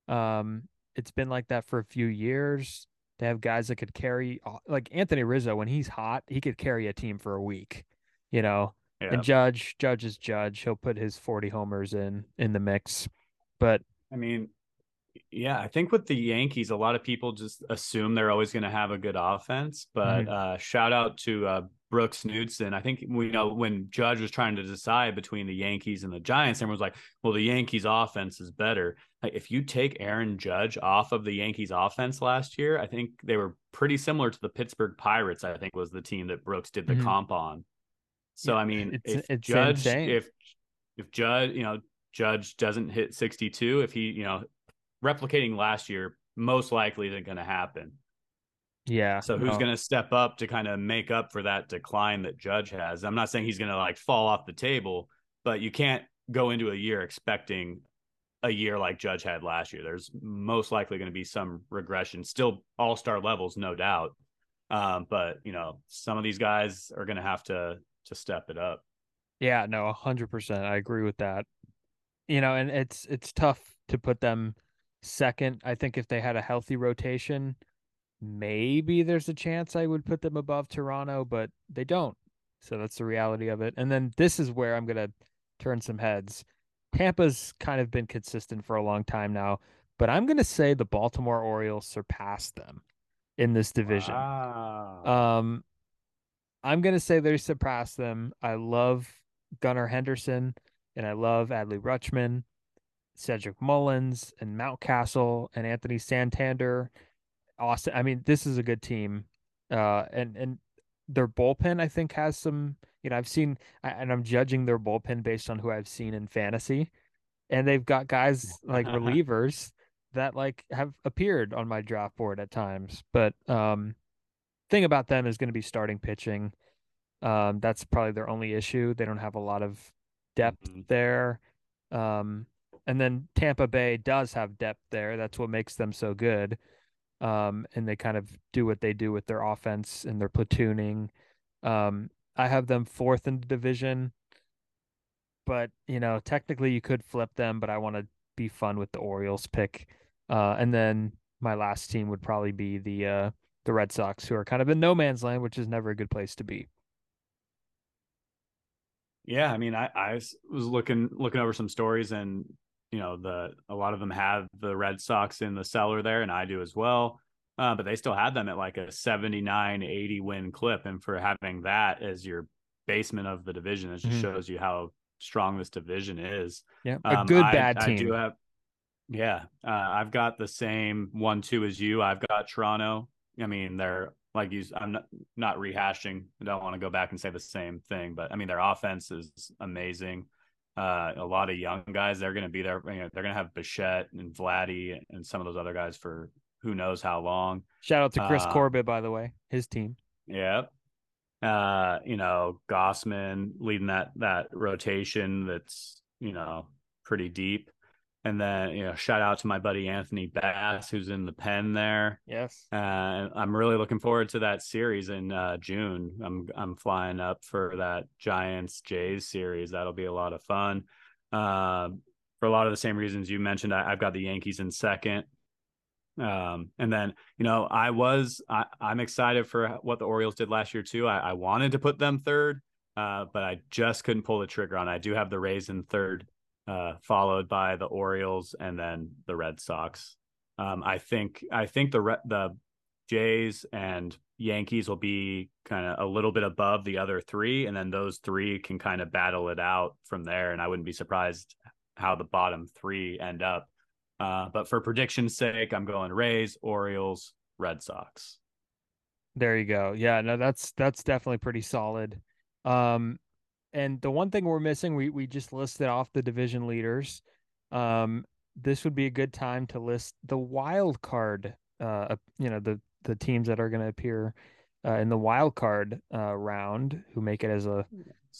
Um, it's been like that for a few years. They have guys that could carry, uh, like Anthony Rizzo, when he's hot, he could carry a team for a week. You know, yeah. and Judge, Judge is Judge. He'll put his 40 homers in in the mix. But I mean, yeah, I think with the Yankees, a lot of people just assume they're always going to have a good offense. But mm-hmm. uh, shout out to uh, Brooks Knudson. I think we know when Judge was trying to decide between the Yankees and the Giants, everyone was like, "Well, the Yankees' offense is better." Like, if you take Aaron Judge off of the Yankees' offense last year, I think they were pretty similar to the Pittsburgh Pirates. I think was the team that Brooks did the mm-hmm. comp on. So yeah, I mean, it's, if it's Judge, insane. if if Judge, you know, Judge doesn't hit 62, if he, you know, replicating last year most likely isn't going to happen. Yeah. So who's no. going to step up to kind of make up for that decline that Judge has? I'm not saying he's going to like fall off the table, but you can't go into a year expecting a year like Judge had last year. There's most likely going to be some regression, still all star levels, no doubt. Um, but you know, some of these guys are going to have to to step it up. Yeah, no, hundred percent. I agree with that. You know, and it's it's tough to put them second. I think if they had a healthy rotation, maybe there's a chance I would put them above Toronto, but they don't. So that's the reality of it. And then this is where I'm going to turn some heads. Tampa's kind of been consistent for a long time now, but I'm going to say the Baltimore Orioles surpassed them in this division. Wow. Um, I'm going to say they surpassed them. I love Gunnar Henderson and I love Adley Rutschman. Cedric Mullins and Mountcastle and Anthony Santander. Austin. I mean, this is a good team. Uh, and and their bullpen, I think, has some. You know, I've seen, and I'm judging their bullpen based on who I've seen in fantasy, and they've got guys like (laughs) relievers that like have appeared on my draft board at times. But um, thing about them is going to be starting pitching. Um, that's probably their only issue. They don't have a lot of depth mm-hmm. there. Um, and then Tampa Bay does have depth there. That's what makes them so good. Um, and they kind of do what they do with their offense and their platooning. Um, I have them fourth in the division, but you know, technically you could flip them, but I want to be fun with the Orioles pick. Uh, and then my last team would probably be the uh, the Red Sox, who are kind of in no man's land, which is never a good place to be. Yeah, I mean, I, I was looking looking over some stories, and you know, the a lot of them have the Red Sox in the cellar there, and I do as well. Uh, but they still had them at like a 79, 80 win clip, and for having that as your basement of the division, it just mm-hmm. shows you how strong this division is. Yeah, a um, good bad team. I do have, yeah, uh, I've got the same one two as you. I've got Toronto. I mean, they're like you. I'm not not rehashing. I don't want to go back and say the same thing, but I mean, their offense is amazing. Uh, a lot of young guys. They're going to be there. You know, they're going to have Bichette and Vladdy and some of those other guys for who knows how long. Shout out to Chris uh, Corbett, by the way, his team. Yeah. Uh, you know, Gausman leading that that rotation that's you know pretty deep. And then, you know, shout out to my buddy Anthony Bass, who's in the pen there. Yes. Uh, I'm really looking forward to that series in uh, June. I'm I'm flying up for that Giants Jays series. That'll be a lot of fun. Uh, for a lot of the same reasons you mentioned, I, have got the Yankees in second. Um, and then, you know, I was I, am excited for what the Orioles did last year too. I, I wanted to put them third, uh, but I just couldn't pull the trigger on. I do have the Rays in third uh, followed by the Orioles and then the Red Sox. Um, I think I think the the Jays and Yankees will be kind of a little bit above the other three, and then those three can kind of battle it out from there. And I wouldn't be surprised how the bottom three end up. Uh, but for prediction's sake, I'm going Rays, Orioles, Red Sox. There you go. Yeah, no, that's that's definitely pretty solid. Um, and the one thing we're missing, we we just listed off the division leaders. Um, this would be a good time to list the wild card. Uh, you know the the teams that are going to appear uh, in the wild card uh, round, who make it as a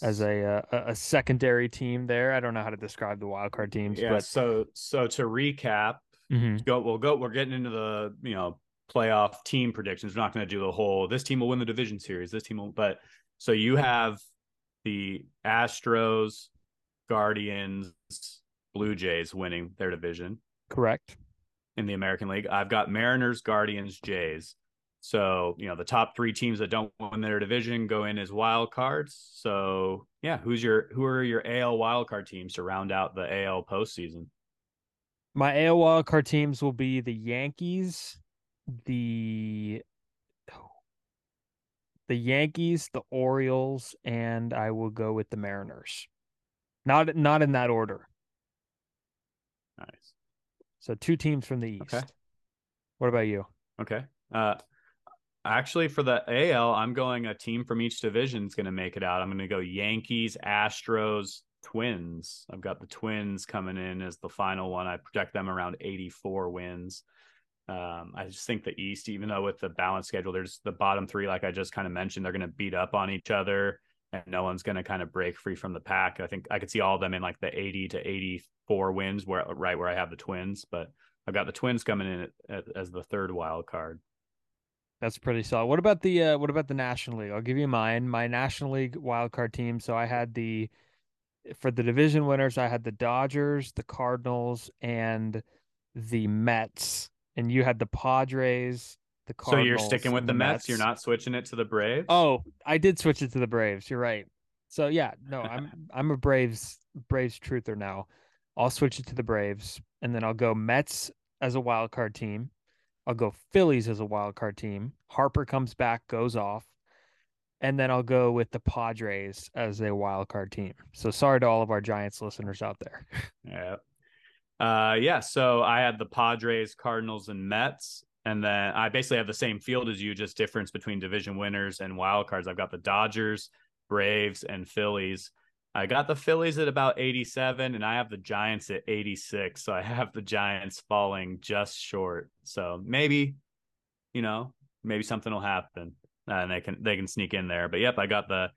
as a, uh, a, a secondary team. There, I don't know how to describe the wild card teams. Yeah. But... So so to recap, mm-hmm. go we'll go. We're getting into the you know playoff team predictions. We're not going to do the whole. This team will win the division series. This team will. But so you have the Astros, Guardians, Blue Jays winning their division. Correct. In the American League, I've got Mariners, Guardians, Jays. So, you know, the top three teams that don't win their division go in as wild cards. So, yeah, who's your who are your AL wild card teams to round out the AL postseason? My AL wild card teams will be the Yankees, the the Yankees, the Orioles, and I will go with the Mariners. Not not in that order. Nice. So two teams from the East. Okay. What about you? Okay. Uh actually for the AL, I'm going a team from each division is going to make it out. I'm going to go Yankees, Astros, Twins. I've got the Twins coming in as the final one. I project them around 84 wins. Um, I just think the East, even though with the balance schedule, there's the bottom three, like I just kind of mentioned, they're going to beat up on each other and no one's going to kind of break free from the pack. I think I could see all of them in like the 80 to 84 wins where right where I have the Twins, but I've got the Twins coming in as the third wild card. That's pretty solid. What about the uh, what about the National League? I'll give you mine. My National League wild card team. So I had the for the division winners, I had the Dodgers, the Cardinals, and the Mets and you had the Padres, the Cardinals. So you're sticking with the Mets? Mets. You're not switching it to the Braves? Oh, I did switch it to the Braves. You're right. So yeah, no, I'm (laughs) I'm a Braves Braves truther now. I'll switch it to the Braves, and then I'll go Mets as a wild card team. I'll go Phillies as a wild card team. Harper comes back, goes off, and then I'll go with the Padres as a wild card team. So sorry to all of our Giants listeners out there. (laughs) Yeah, Uh, yeah. So I had the Padres, Cardinals, and Mets, and then I basically have the same field as you, just difference between division winners and wild cards. I've got the Dodgers, Braves, and Phillies. I got the Phillies at about 87, and I have the Giants at 86. So I (laughs) have the Giants falling just short. So maybe, you know, maybe something will happen and they can they can sneak in there. But yep, I got the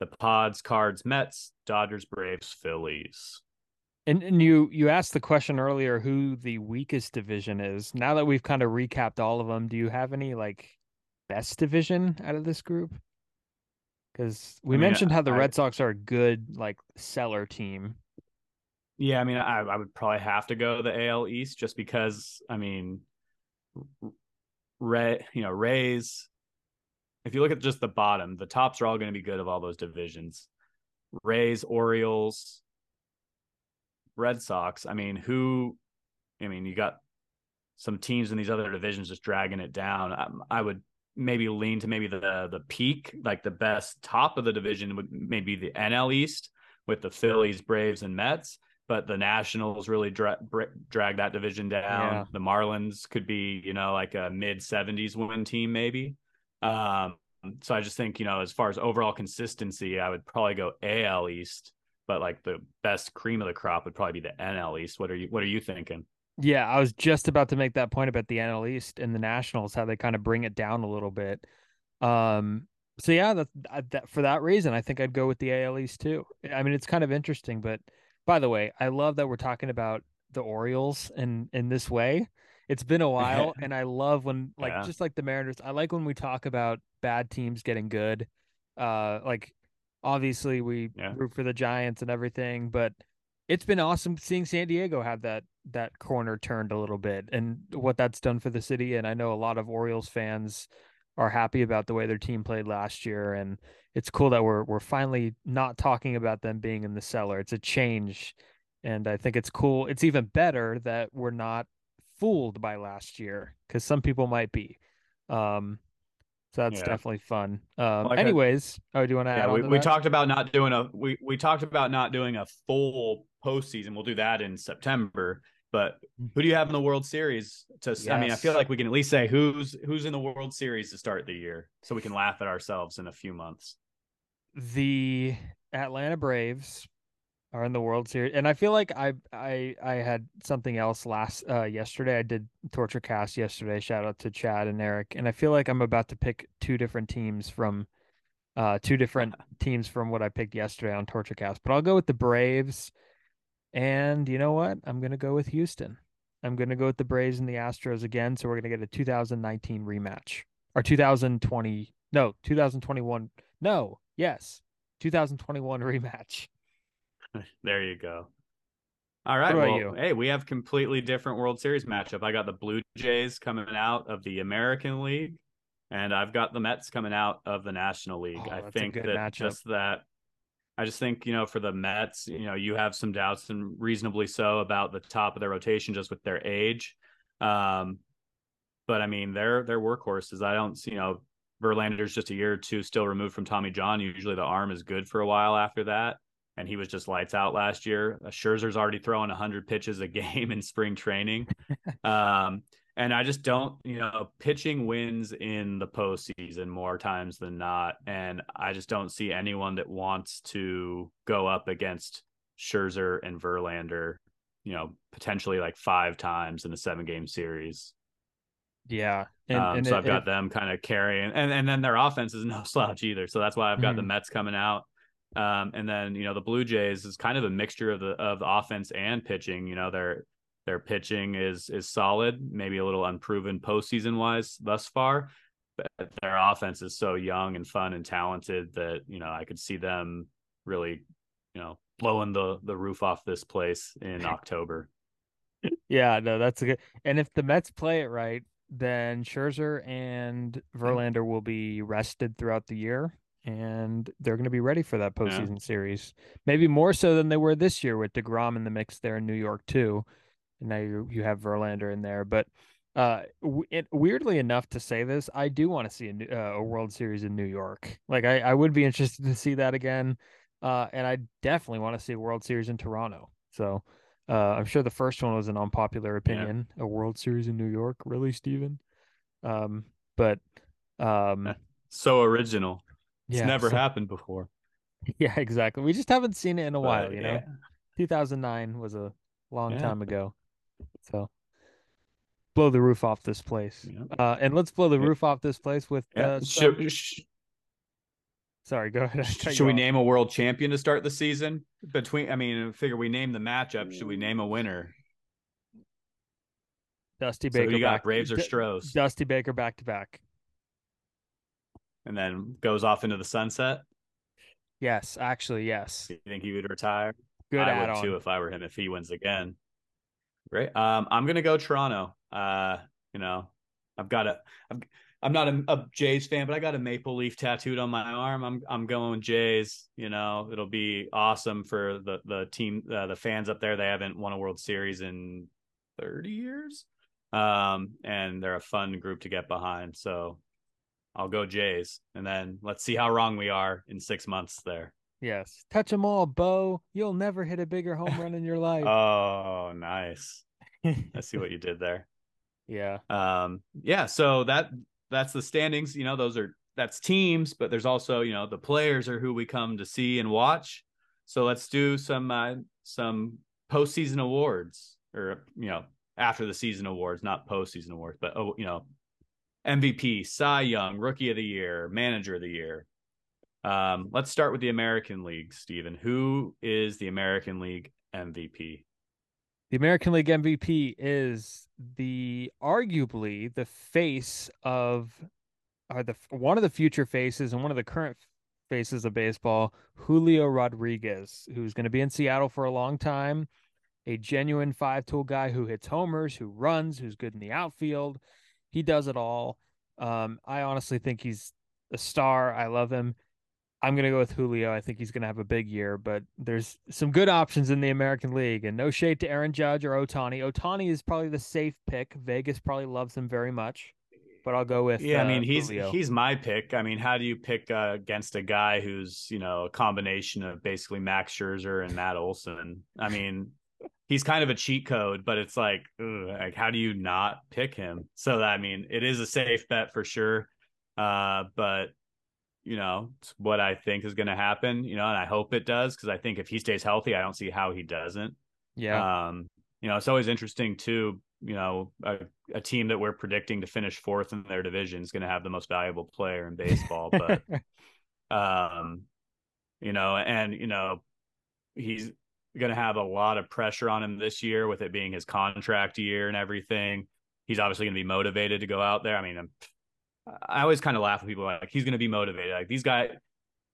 the Pods, Cards, Mets, Dodgers, Braves, Phillies. And and you you asked the question earlier who the weakest division is. Now that we've kind of recapped all of them, do you have any like best division out of this group? Because we I mean, mentioned how the I, Red Sox are a good like seller team. Yeah, I mean, I, I would probably have to go the AL East just because I mean, Ray, you know, Rays. If you look at just the bottom, the tops are all going to be good of all those divisions. Rays, Orioles, Red Sox. I mean, who? I mean, you got some teams in these other divisions just dragging it down. I, I would maybe lean to maybe the the peak, like the best top of the division would maybe the NL East with the Phillies, Braves, and Mets. But the Nationals really dra- drag that division down. Yeah. The Marlins could be, you know, like a mid 70s win team, maybe. Um, so I just think, you know, as far as overall consistency, I would probably go AL East, but like the best cream of the crop would probably be the NL East. What are you What are you thinking? Yeah, I was just about to make that point about the NL East and the Nationals, how they kind of bring it down a little bit. Um, so yeah, that, that for that reason, I think I'd go with the AL East too. I mean, it's kind of interesting, but by the way, I love that we're talking about the Orioles in in this way. It's been a (laughs) while, and I love when like yeah. just like the Mariners. I like when we talk about bad teams getting good. Uh, like obviously we yeah. root for the Giants and everything, but it's been awesome seeing San Diego have that that corner turned a little bit and what that's done for the city. And I know a lot of Orioles fans are happy about the way their team played last year. And it's cool that we're we're finally not talking about them being in the cellar. It's a change. And I think it's cool. It's even better that we're not fooled by last year because some people might be. Um, so that's yeah. definitely fun. Um, like anyways, I, oh, do you want to yeah, add? we, we talked about not doing a we we talked about not doing a full postseason. We'll do that in September. But mm. who do you have in the World Series? To yes. I mean, I feel like we can at least say who's who's in the World Series to start the year, so we can laugh at ourselves in a few months. The Atlanta Braves are in the World Series, and I feel like I I I had something else last uh yesterday. I did Torture Cast yesterday. Shout out to Chad and Eric, and I feel like I'm about to pick two different teams from uh two different (laughs) teams from what I picked yesterday on Torture Cast. But I'll go with the Braves and you know what? I'm going to go with Houston. I'm going to go with the Braves and the Astros again. So we're going to get a 2019 rematch or 2020. No, 2021. No, yes, 2021 (laughs) rematch. (laughs) There you go. All right. Well, you? hey, we have completely different World Series matchup. I got the Blue Jays coming out of the American League, and I've got the Mets coming out of the National League. Oh, I think that matchup. just that I just think, you know, for the Mets, you know, you have some doubts and reasonably so about the top of their rotation just with their age. Um, but I mean, they're they're workhorses. I don't see, you know, Verlander's just a year or two still removed from Tommy John. Usually the arm is good for a while after that. And he was just lights out last year. Scherzer's already throwing 100 pitches a (laughs) game in spring training. (laughs) um, and I just don't, you know, pitching wins in the postseason more times than not. And I just don't see anyone that wants to go up against Scherzer and Verlander, you know, potentially like five times in a seven game series. Yeah. And, um, and so it, I've got it, them kind of carrying, and, and then their offense is no (laughs) slouch either. So that's why I've got mm-hmm. the Mets coming out. Um, and then you know the Blue Jays is kind of a mixture of the of the offense and pitching. You know they're their pitching is is solid, maybe a little unproven postseason wise thus far. But their offense is so young and fun and talented that you know I could see them really, you know, blowing the the roof off this place in (laughs) October. Yeah, no, that's a good. And if the Mets play it right, then Scherzer and Verlander will be rested throughout the year, and they're going to be ready for that postseason yeah. series. Maybe more so than they were this year with Degrom in the mix there in New York too And now you you have Verlander in there, but uh, it, weirdly enough to say this, I do want to see a, uh, a, World Series in New York. Like I, I would be interested to see that again, uh, and I definitely want to see a World Series in Toronto. So, Uh, I'm sure the first one was an unpopular opinion. Yeah. A World Series in New York, really, Steven? Um, but um, (laughs) so original. It's yeah, never so, happened before. (laughs) Yeah, exactly. We just haven't seen it in a but, while, you know. 2009 was a long yeah. time ago. So blow the roof off this place. Uh, and let's blow the roof off this place with uh, some... should, should, Sorry, go ahead. Should we off. name a world champion to start the season? Between, I mean, figure we name the matchup. Should we name a winner? Dusty Baker. So you got Braves or Stros? Dusty Baker back to back, and then goes off into the sunset. Yes, actually, yes. You think he would retire? Good I add-on. would too if I were him. If he wins again, great. Um, I'm gonna go Toronto. Uh, you know, I've got a. I've, I'm not a, a, Jays fan, but I got a maple leaf tattooed on my arm. I'm I'm going with Jays. You know, it'll be awesome for the the team, uh, the fans up there. They haven't won a World Series in 30 years, um, and they're a fun group to get behind. So I'll go Jays, and then let's see how wrong we are in six months there. Yes, touch them all, Bo. You'll never hit a bigger home run in your (laughs) life. oh, nice. (laughs) I see what you did there. Yeah. Um. Yeah. So that that's the standings. You know, those are that's teams, but there's also you know the players are who we come to see and watch. So let's do some uh, some postseason awards, or you know, after the season awards, not postseason awards, but oh, you know, MVP, Cy Young, Rookie of the Year, Manager of the Year. Um, let's start with the American League, Steven. Who is the American League MVP? The American League MVP is the arguably the face of or the one of the future faces and one of the current faces of baseball, Julio Rodriguez, who's going to be in Seattle for a long time, a genuine five-tool guy who hits homers, who runs, who's good in the outfield. He does it all. Um, I honestly think he's a star. I love him. I'm going to go with Julio. I think he's going to have a big year, but there's some good options in the American League. And no shade to Aaron Judge or Ohtani. Ohtani is probably the safe pick. Vegas probably loves him very much, but I'll go with yeah. Uh, I mean, he's Julio. he's my pick. I mean, how do you pick uh, against a guy who's you know a combination of basically Max Scherzer and Matt Olson? I mean, he's kind of a cheat code, but it's like, ugh, like how do you not pick him? So I mean, it is a safe bet for sure. Uh, but you know, it's what I think is going to happen, you know, and I hope it does because I think if he stays healthy, I don't see how he doesn't. Yeah. Um, you know, it's always interesting too, you know, a, a team that we're predicting to finish fourth in their division is going to have the most valuable player in baseball, but (laughs) um, you know, and you know, he's going to have a lot of pressure on him this year with it being his contract year and everything. He's obviously going to be motivated to go out there. I mean, I'm I always kind of laugh at people like he's going to be motivated. Like these guys,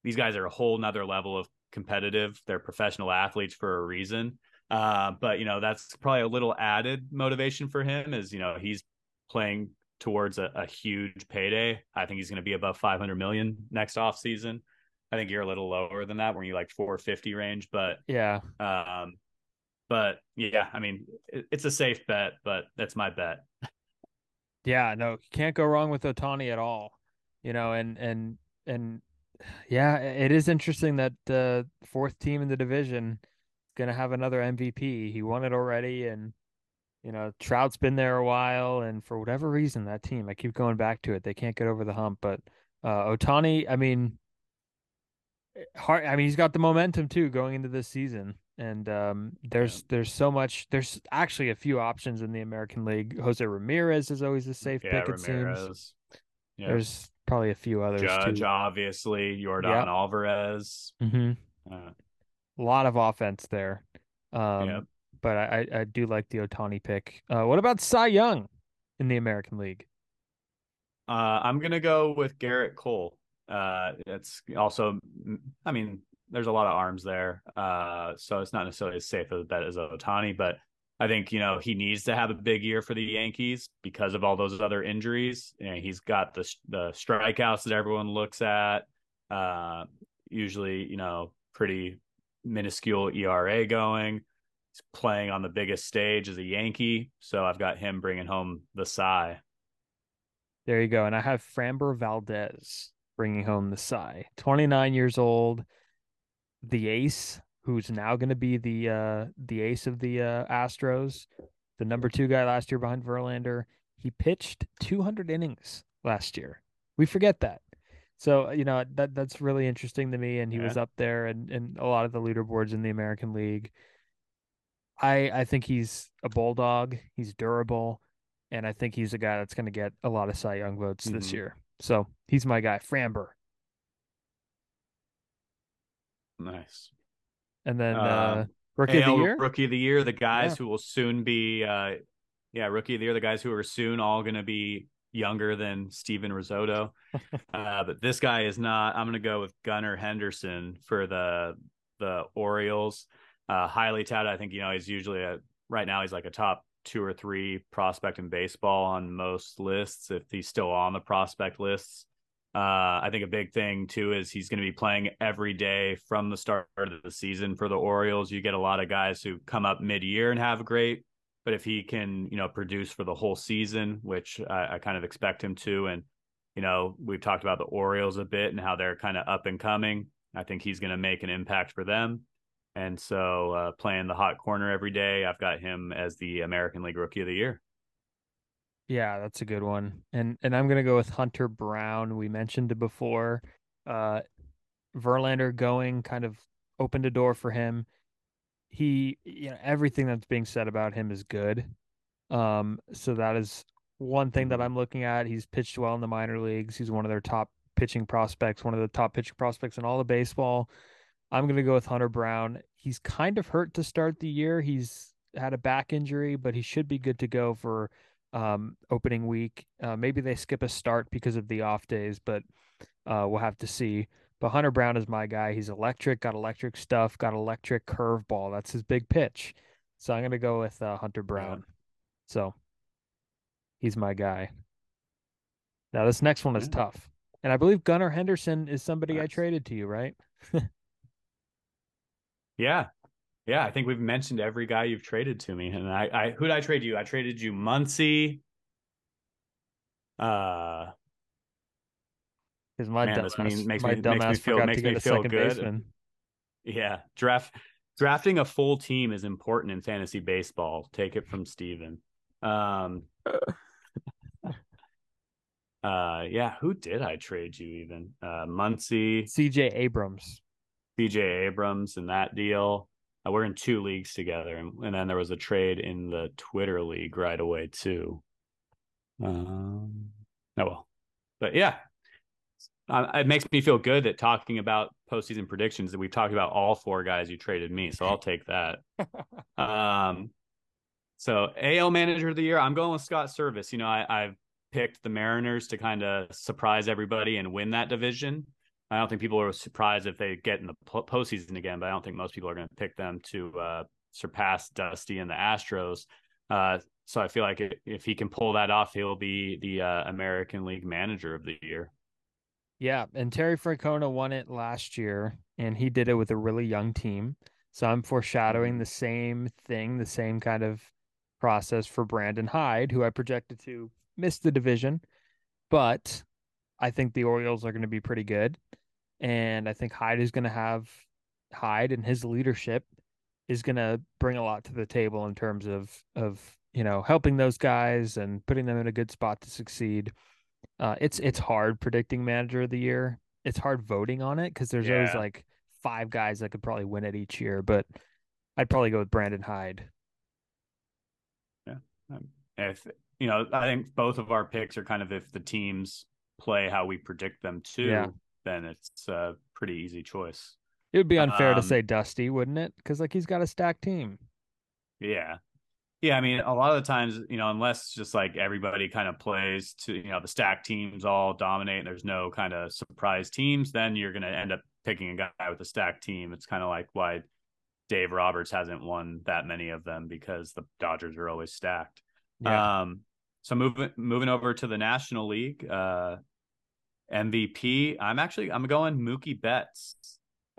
these guys are a whole nother level of competitive. They're professional athletes for a reason. Uh, but you know that's probably a little added motivation for him. Is you know he's playing towards a, a huge payday. I think he's going to be above 500 million next off season. I think you're a little lower than that, when you like 450 range. But yeah, um, but yeah, I mean it, it's a safe bet, but that's my bet. Yeah, no, can't go wrong with Ohtani at all. You know, and and and (sighs) yeah, it is interesting that the fourth team in the division is going to have another MVP. He won it already, and you know Trout's been there a while, and for whatever reason, that team I keep going back to it. They can't get over the hump, but uh, Ohtani, I mean, hard. I mean, he's got the momentum too going into this season and um, there's yeah. there's so much. There's actually a few options in the American League. Jose Ramirez is always a safe yeah, pick. It Ramirez. seems. Yeah. There's probably a few others. Judge, too. obviously, Yordan yep. Alvarez. Mm-hmm. Uh, a lot of offense there. Um, yep. But I, I do like the Ohtani pick. Uh, what about Cy Young in the American League? Uh, I'm gonna go with Gerrit Cole. Uh, it's also, I mean, there's a lot of arms there. Uh, so it's not necessarily as safe a bet as Ohtani, but I think, you know, he needs to have a big year for the Yankees because of all those other injuries. You know, he's got the, the strikeouts that everyone looks at. Uh, usually, you know, pretty minuscule ERA going. He's playing on the biggest stage as a Yankee. So I've got him bringing home the Cy. There you go. And I have Framber Valdez bringing home the Cy. 29 years old the ace who's now going to be the uh, the ace of the uh, Astros, the number two guy last year behind Verlander. He pitched 200 innings last year. We forget that. So you know that that's really interesting to me, and he yeah. was up there and and a lot of the leaderboards in the American League. I I think he's a bulldog. He's durable, and I think he's a guy that's going to get a lot of Cy Young votes mm-hmm. this year. So he's my guy, Framber. Nice. And then uh, uh rookie AL of the year, rookie of the year, the guys yeah. who will soon be, uh, yeah, rookie of the year, the guys who are soon all going to be younger than Steven Rissotto. (laughs) uh, but this guy is not. I'm going to go with Gunnar Henderson for the the Orioles. Uh, highly touted. I think you know he's usually a right now he's like a top two or three prospect in baseball on most lists if he's still on the prospect lists. Uh, I think a big thing too is he's going to be playing every day from the start of the season for the Orioles. You get a lot of guys who come up mid-year and have great, but if he can, you know, produce for the whole season, which I, I kind of expect him to, and you know, we've talked about the Orioles a bit and how they're kind of up and coming. I think he's going to make an impact for them. And so, uh, playing the hot corner every day, I've got him as the American League Rookie of the Year. Yeah, that's a good one. And and I'm gonna go with Hunter Brown. We mentioned it before. Uh Verlander going kind of opened a door for him. He you know, everything that's being said about him is good. Um, so that is one thing that mm-hmm. I'm looking at. He's pitched well in the minor leagues. He's one of their top pitching prospects, one of the top pitching prospects in all of baseball. I'm going to go with Hunter Brown. He's kind of hurt to start the year. He's had a back injury, but he should be good to go for um, opening week. Uh, maybe they skip a start because of the off days, but uh, we'll have to see. But Hunter Brown is my guy. He's electric, got electric stuff, got electric curveball. That's his big pitch. So I'm going to go with uh, Hunter Brown. So he's my guy. Now, this next one is tough. And I believe Gunnar Henderson is somebody nice. I traded to you, right? (laughs) yeah. Yeah, I think we've mentioned every guy you've traded to me, and I, I who did I trade you? I traded you Muncy. Uh, because my man, dumbass, mean, makes, me, makes me feel makes me feel good. Baseman. Yeah, draft drafting a full team is important in fantasy baseball. Take it from Steven. Um, (laughs) uh, yeah, who did I trade you even? Uh, Muncy, C.J. Abrams, C.J. Abrams, and that deal. Uh, we're in two leagues together, and, and, then there was a trade in the Twitter league right away too. Um, oh well, but yeah, uh, it makes me feel good that talking about postseason predictions that we've talked about all four guys you traded me, so I'll take that. (laughs) um, so AL Manager of the Year, I'm going with Scott Servais. You know, I, I've picked the Mariners to kind of surprise everybody and win that division. I don't think people are surprised if they get in the postseason again, but I don't think most people are going to pick them to uh, surpass Dusty and the Astros. Uh, so I feel like if he can pull that off, he'll be the uh, American League Manager of the Year. Yeah, and Terry Francona won it last year, and he did it with a really young team. So I'm foreshadowing mm-hmm. the same thing, the same kind of process for Brandon Hyde, who I projected to miss the division, but I think the Orioles are going to be pretty good. And I think Hyde is going to have Hyde and his leadership is going to bring a lot to the table in terms of of you know helping those guys and putting them in a good spot to succeed. Uh, it's it's hard predicting manager of the year. It's hard voting on it because there's yeah. always like five guys that could probably win it each year. But I'd probably go with Brandon Hyde. Yeah, um, if you know, I think both of our picks are kind of if the teams play how we predict them to, yeah. Then it's a pretty easy choice. It would be unfair um, to say Dusty, wouldn't it? Because like he's got a stacked team. Yeah. Yeah, I mean, a lot of the times, you know, unless just like everybody kind of plays to, you know, the stack teams all dominate and there's no kind of surprise teams, then you're going to end up picking a guy with a stacked team. It's kind of like why Dave Roberts hasn't won that many of them because the Dodgers are always stacked. Yeah. Um, so moving moving over to the National League, uh, MVP. I'm actually I'm going Mookie Betts.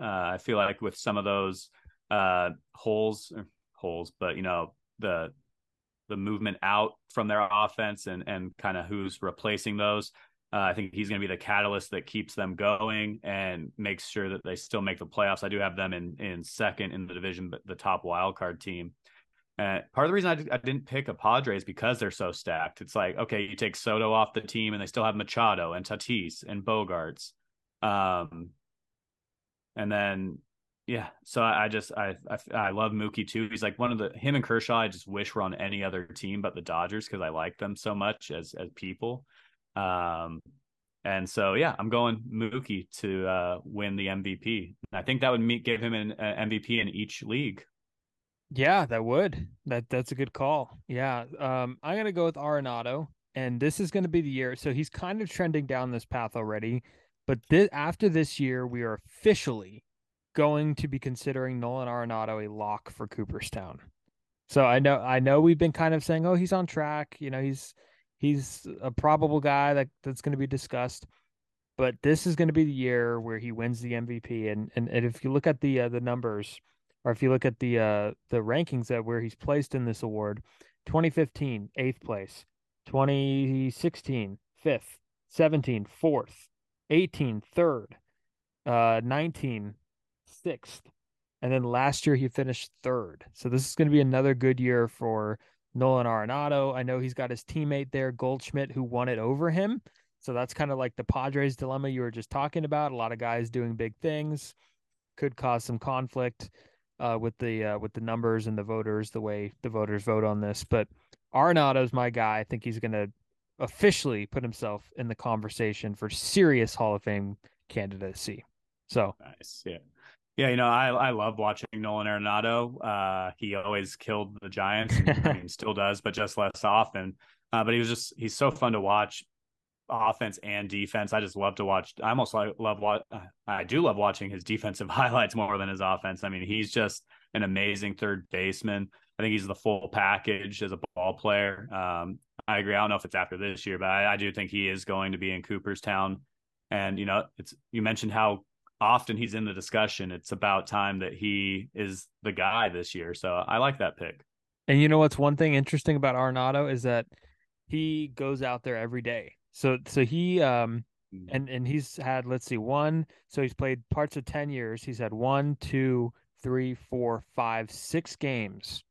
Uh, I feel like with some of those uh, holes holes, but you know the the movement out from their offense and and kind of who's replacing those. Uh, I think he's going to be the catalyst that keeps them going and makes sure that they still make the playoffs. I do have them in in second in the division, but the top wild card team. And part of the reason I, I didn't pick a Padres because they're so stacked. It's like okay, you take Soto off the team, and they still have Machado and Tatis and Bogaerts. um, and then yeah. So I, I just I, I, I love Mookie too. He's like one of the him and Kershaw. I just wish were on any other team but the Dodgers because I like them so much as as people. Um, and so yeah, I'm going Mookie to uh, win the MVP. I think that would meet, give him an, an MVP in each league. Yeah, that would. That that's a good call. Yeah. Um, I'm gonna go with Arenado, and this is gonna be the year. So he's kind of trending down this path already, but this, after this year, we are officially going to be considering Nolan Arenado a lock for Cooperstown. So I know I know we've been kind of saying, oh, he's on track. You know, he's he's a probable guy that that's going to be discussed. But this is going to be the year where he wins the MVP. And and, and if you look at the uh, the numbers or if you look at the uh, the rankings that where he's placed in this award, 2015 eighth place, 2016 fifth, 17 fourth, 18 third, uh, 19 sixth, and then last year he finished third. So this is going to be another good year for Nolan Arenado. I know he's got his teammate there, Goldschmidt, who won it over him. So that's kind of like the Padres dilemma you were just talking about. A lot of guys doing big things could cause some conflict uh, with the uh, with the numbers and the voters, the way the voters vote on this. But Arenado's my guy. I think he's going to officially put himself in the conversation for serious Hall of Fame candidacy. So nice, yeah. Yeah, you know, I I love watching Nolan Arenado. Uh, he always killed the Giants, and, I mean, (laughs) still does, but just less often. Uh, but he was just he's so fun to watch, offense and defense. I just love to watch. I almost love what I do love watching his defensive (laughs) highlights more than his offense. I mean, he's just an amazing third baseman. I think he's the full package as a ball player. Um, I agree. I don't know if it's after this year, but I, I do think he is going to be in Cooperstown. And you know, it's you mentioned how often he's in the discussion. It's about time that he is the guy this year. So I like that pick. And you know what's one thing interesting about Arenado is that he goes out there every day. So so he um mm. and and he's had let's see one so he's played parts of 10 years. He's had one two three four five six games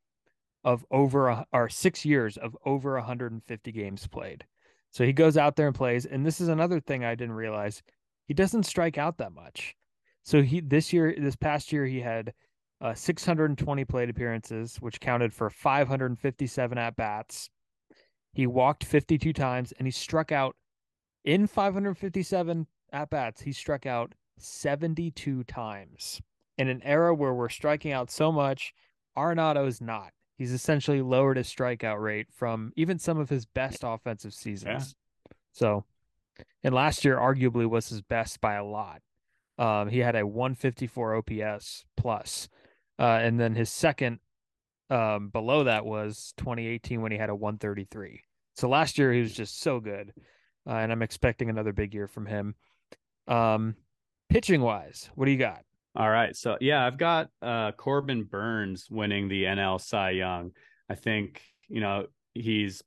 of over a, or six years of over 150 games played. So he goes out there and plays and this is another thing i didn't realize. He doesn't strike out that much. So he this year this past year he had uh, 620 plate appearances which counted for 557 at bats he walked 52 times and he struck out in 557 at bats. He struck out 72 times. In an era where we're striking out so much, Arenado is not. He's essentially lowered his strikeout rate from even some of his best offensive seasons. Yeah. So, and last year arguably was his best by a lot. Um, he had a 154 OPS plus. Uh, and then his second um, below that was 2018 when he had a 133. So last year he was just so good, uh, and I'm expecting another big year from him. Um, pitching wise, what do you got? All right, so yeah, I've got uh, Corbin Burnes winning the NL Cy Young. I think you know he's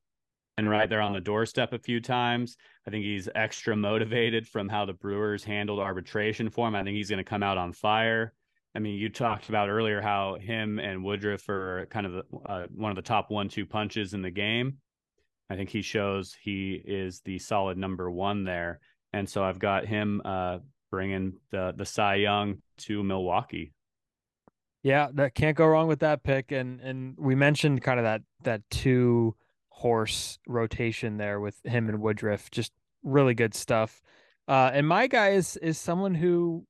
been right there on the doorstep a few times. I think he's extra motivated from how the Brewers handled arbitration for him. I think he's going to come out on fire. I mean, you talked about earlier how him and Woodruff are kind of uh, one of the top one-two punches in the game. I think he shows he is the solid number one there, and so I've got him uh, bringing the the Cy Young to Milwaukee. Yeah, that can't go wrong with that pick, and and we mentioned kind of that that two horse rotation there with him and Woodruff, just really good stuff. Uh, and my guy is is someone who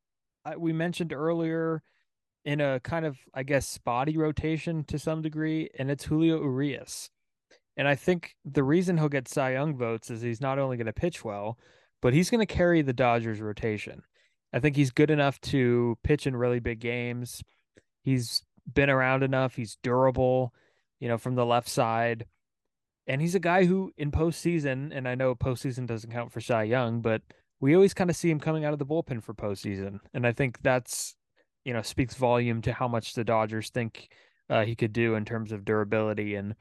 we mentioned earlier in a kind of, I guess, spotty rotation to some degree, and it's Julio Urias. And I think the reason he'll get Cy Young votes is he's not only going to pitch well, but he's going to carry the Dodgers rotation. I think he's good enough to pitch in really big games. He's been around enough. He's durable, you know, from the left side. And he's a guy who in postseason, and I know postseason doesn't count for Cy Young, but we always kind of see him coming out of the bullpen for postseason. And I think that's you know speaks volume to how much the Dodgers think uh, he could do in terms of durability. And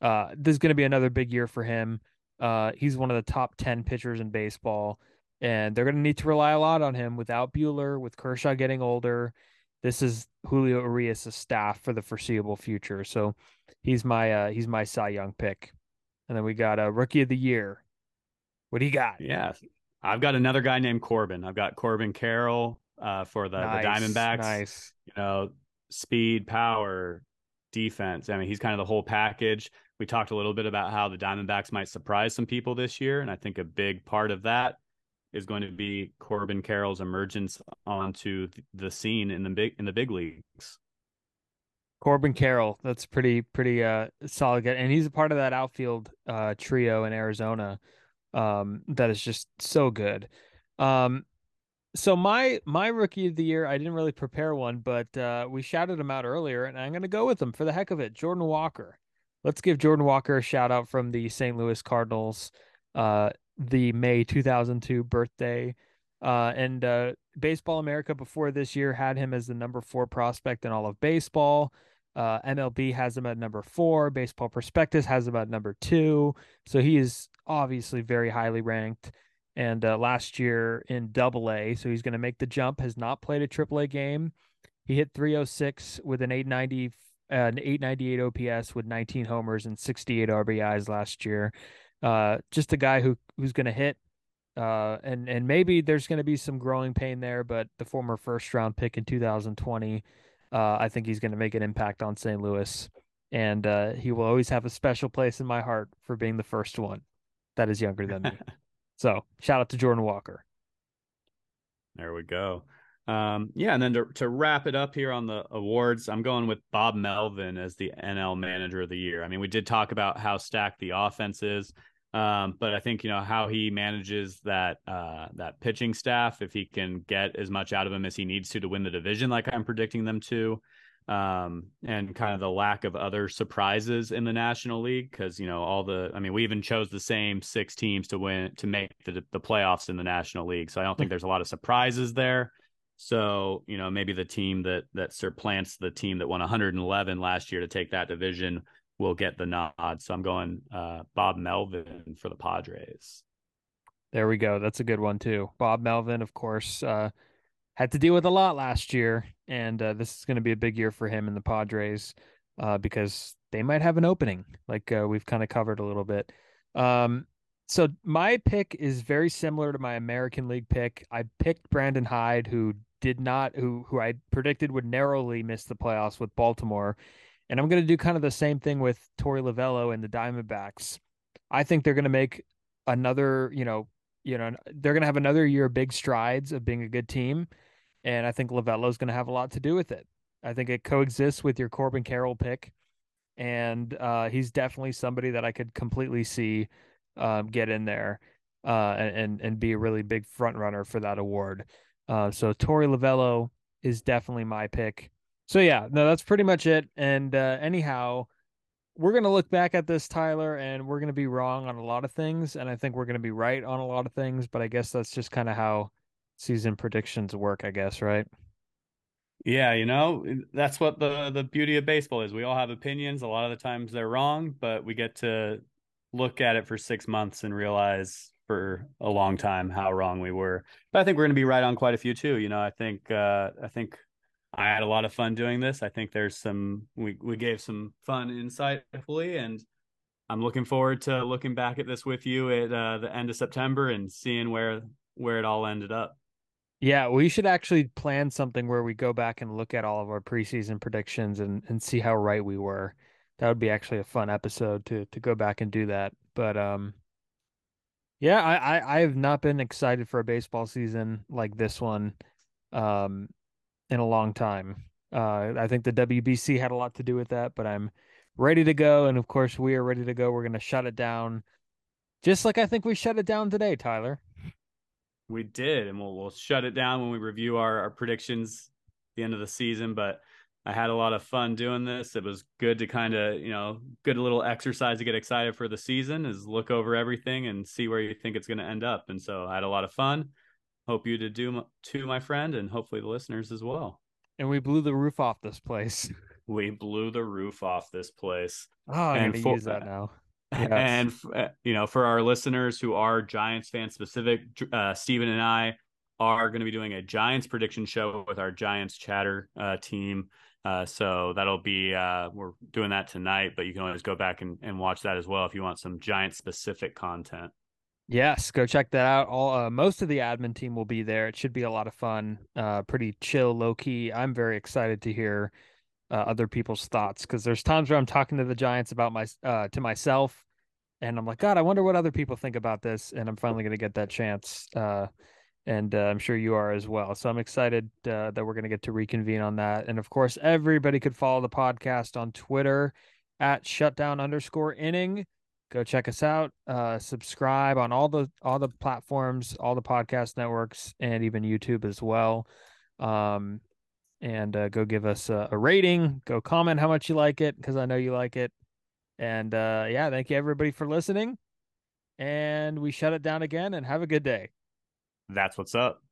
uh, this is going to be another big year for him. Uh, he's one of the top 10 pitchers in baseball, and they're going to need to rely a lot on him without Buehler, with Kershaw getting older. This is Julio Urias' staff for the foreseeable future. So he's my uh, he's my Cy Young pick. And then we got a rookie of the year. What do you got? Yeah, I've got another guy named Corbin. I've got Corbin Carroll uh, for the, nice, the Diamondbacks. Nice. You know, speed, power, defense. I mean, he's kind of the whole package. We talked a little bit about how the Diamondbacks might surprise some people this year, and I think a big part of that is going to be Corbin Carroll's emergence onto the scene in the big in the big leagues. Corbin Carroll, that's pretty pretty uh solid, and he's a part of that outfield uh trio in Arizona um, that is just so good. Um, so my my rookie of the year, I didn't really prepare one, but uh, we shouted him out earlier, and I'm going to go with him for the heck of it. Jordan Walker. Let's give Jordan Walker a shout out from the St. Louis Cardinals, uh, the May 2002 birthday. Uh, and uh, Baseball America before this year had him as the number four prospect in all of baseball. Uh, MLB has him at number four. Baseball Prospectus has him at number two. So he is obviously very highly ranked. And uh, last year in Double A, so he's going to make the jump. Has not played a Triple A game. He hit 306 with an 890, uh, an 898 OPS with 19 homers and 68 RBIs last year. Uh, just a guy who who's going to hit. Uh, and and maybe there's going to be some growing pain there, but the former first round pick in 2020 uh, I think he's going to make an impact on St. Louis, and uh, he will always have a special place in my heart for being the first one that is younger than me. (laughs) so shout out to Jordan Walker. There we go. Um, yeah, and then to, to wrap it up here on the awards, I'm going with Bob Melvin as the NL Manager of the Year. I mean, we did talk about how stacked the offense is. Um, but I think you know how he manages that uh, that pitching staff. If he can get as much out of him as he needs to to win the division, like I'm predicting them to, um, and kind of the lack of other surprises in the National League, because you know all the. I mean, we even chose the same six teams to win to make the the playoffs in the National League, so I don't think there's a lot of surprises there. So you know maybe the team that that surplants the team that won 111 last year to take that division will get the nod. So I'm going uh, Bob Melvin for the Padres. There we go. That's a good one too. Bob Melvin, of course, uh, had to deal with a lot last year, and uh, this is going to be a big year for him and the Padres uh, because they might have an opening, like uh, we've kind of covered a little bit. Um, so my pick is very similar to my American League pick. I picked Brandon Hyde, who did not, who who I predicted would narrowly miss the playoffs with Baltimore and I'm going to do kind of the same thing with Torey Lovullo and the Diamondbacks. I think they're going to make another, you know, you know, they're going to have another year of big strides of being a good team, and I think Lovullo is going to have a lot to do with it. I think it coexists with your Corbin Carroll pick, and uh, he's definitely somebody that I could completely see um, get in there uh, and and be a really big front runner for that award. Uh, so Torey Lovullo is definitely my pick. So yeah, no, that's pretty much it. And uh, anyhow, we're gonna look back at this, Tylor, and we're gonna be wrong on a lot of things, and I think we're gonna be right on a lot of things. But I guess that's just kind of how season predictions work, I guess, right? Yeah, you know, that's what the the beauty of baseball is. We all have opinions. A lot of the times they're wrong, but we get to look at it for six months and realize for a long time how wrong we were. But I think we're going to be right on quite a few too. You know, I think uh, I think I had a lot of fun doing this. I think there's some we we gave some fun insight, hopefully, and I'm looking forward to looking back at this with you at uh, the end of September and seeing where where it all ended up. Yeah, we should actually plan something where we go back and look at all of our preseason predictions and and see how right we were. That would be actually a fun episode to to go back and do that. But um yeah, I I, I have not been excited for a baseball season like this one. Um in a long time. Uh, I think the WBC had a lot to do with that, but I'm ready to go. And of course, we are ready to go. We're to shut it down just like I think we shut it down today, Tylor. We did, and we'll we'll shut it down when we review our, our predictions the end of the season. But I had a lot of fun doing this. It was good to kind of, you know, good little exercise to get excited for the season is look over everything and see where you think it's going to end up. And so I had a lot of fun hope you did do too, my friend, and hopefully the listeners as well. And we blew the roof off this place. (laughs) we blew the roof off this place. Oh, I'm and gonna for, use that now. (laughs) Yes. And uh, you know, for our listeners who are Giants fan specific, uh, Steven and I are going to be doing a Giants prediction show with our Giants chatter uh, team. Uh, so that'll be uh, we're doing that tonight, but you can always go back and, and watch that as well if you want some Giant specific content. Yes, go check that out. All uh, most of the admin team will be there. It should be a lot of fun. Uh, pretty chill, low key. I'm very excited to hear uh, other people's thoughts because there's times where I'm talking to the Giants about my uh, to myself, and I'm like, God, I wonder what other people think about this, and I'm finally going to get that chance. Uh, and uh, I'm sure you are as well. So I'm excited uh, that we're going to get to reconvene on that. And of course, everybody could follow the podcast on Twitter at shutdown underscore inning. Go check us out. Uh, subscribe on all the all the platforms, all the podcast networks, and even YouTube as well. Um, and uh, go give us a, a, rating. Go comment how much you like it because I know you like it. And uh, yeah, thank you everybody for listening. And we shut it down again. And have a good day. That's what's up.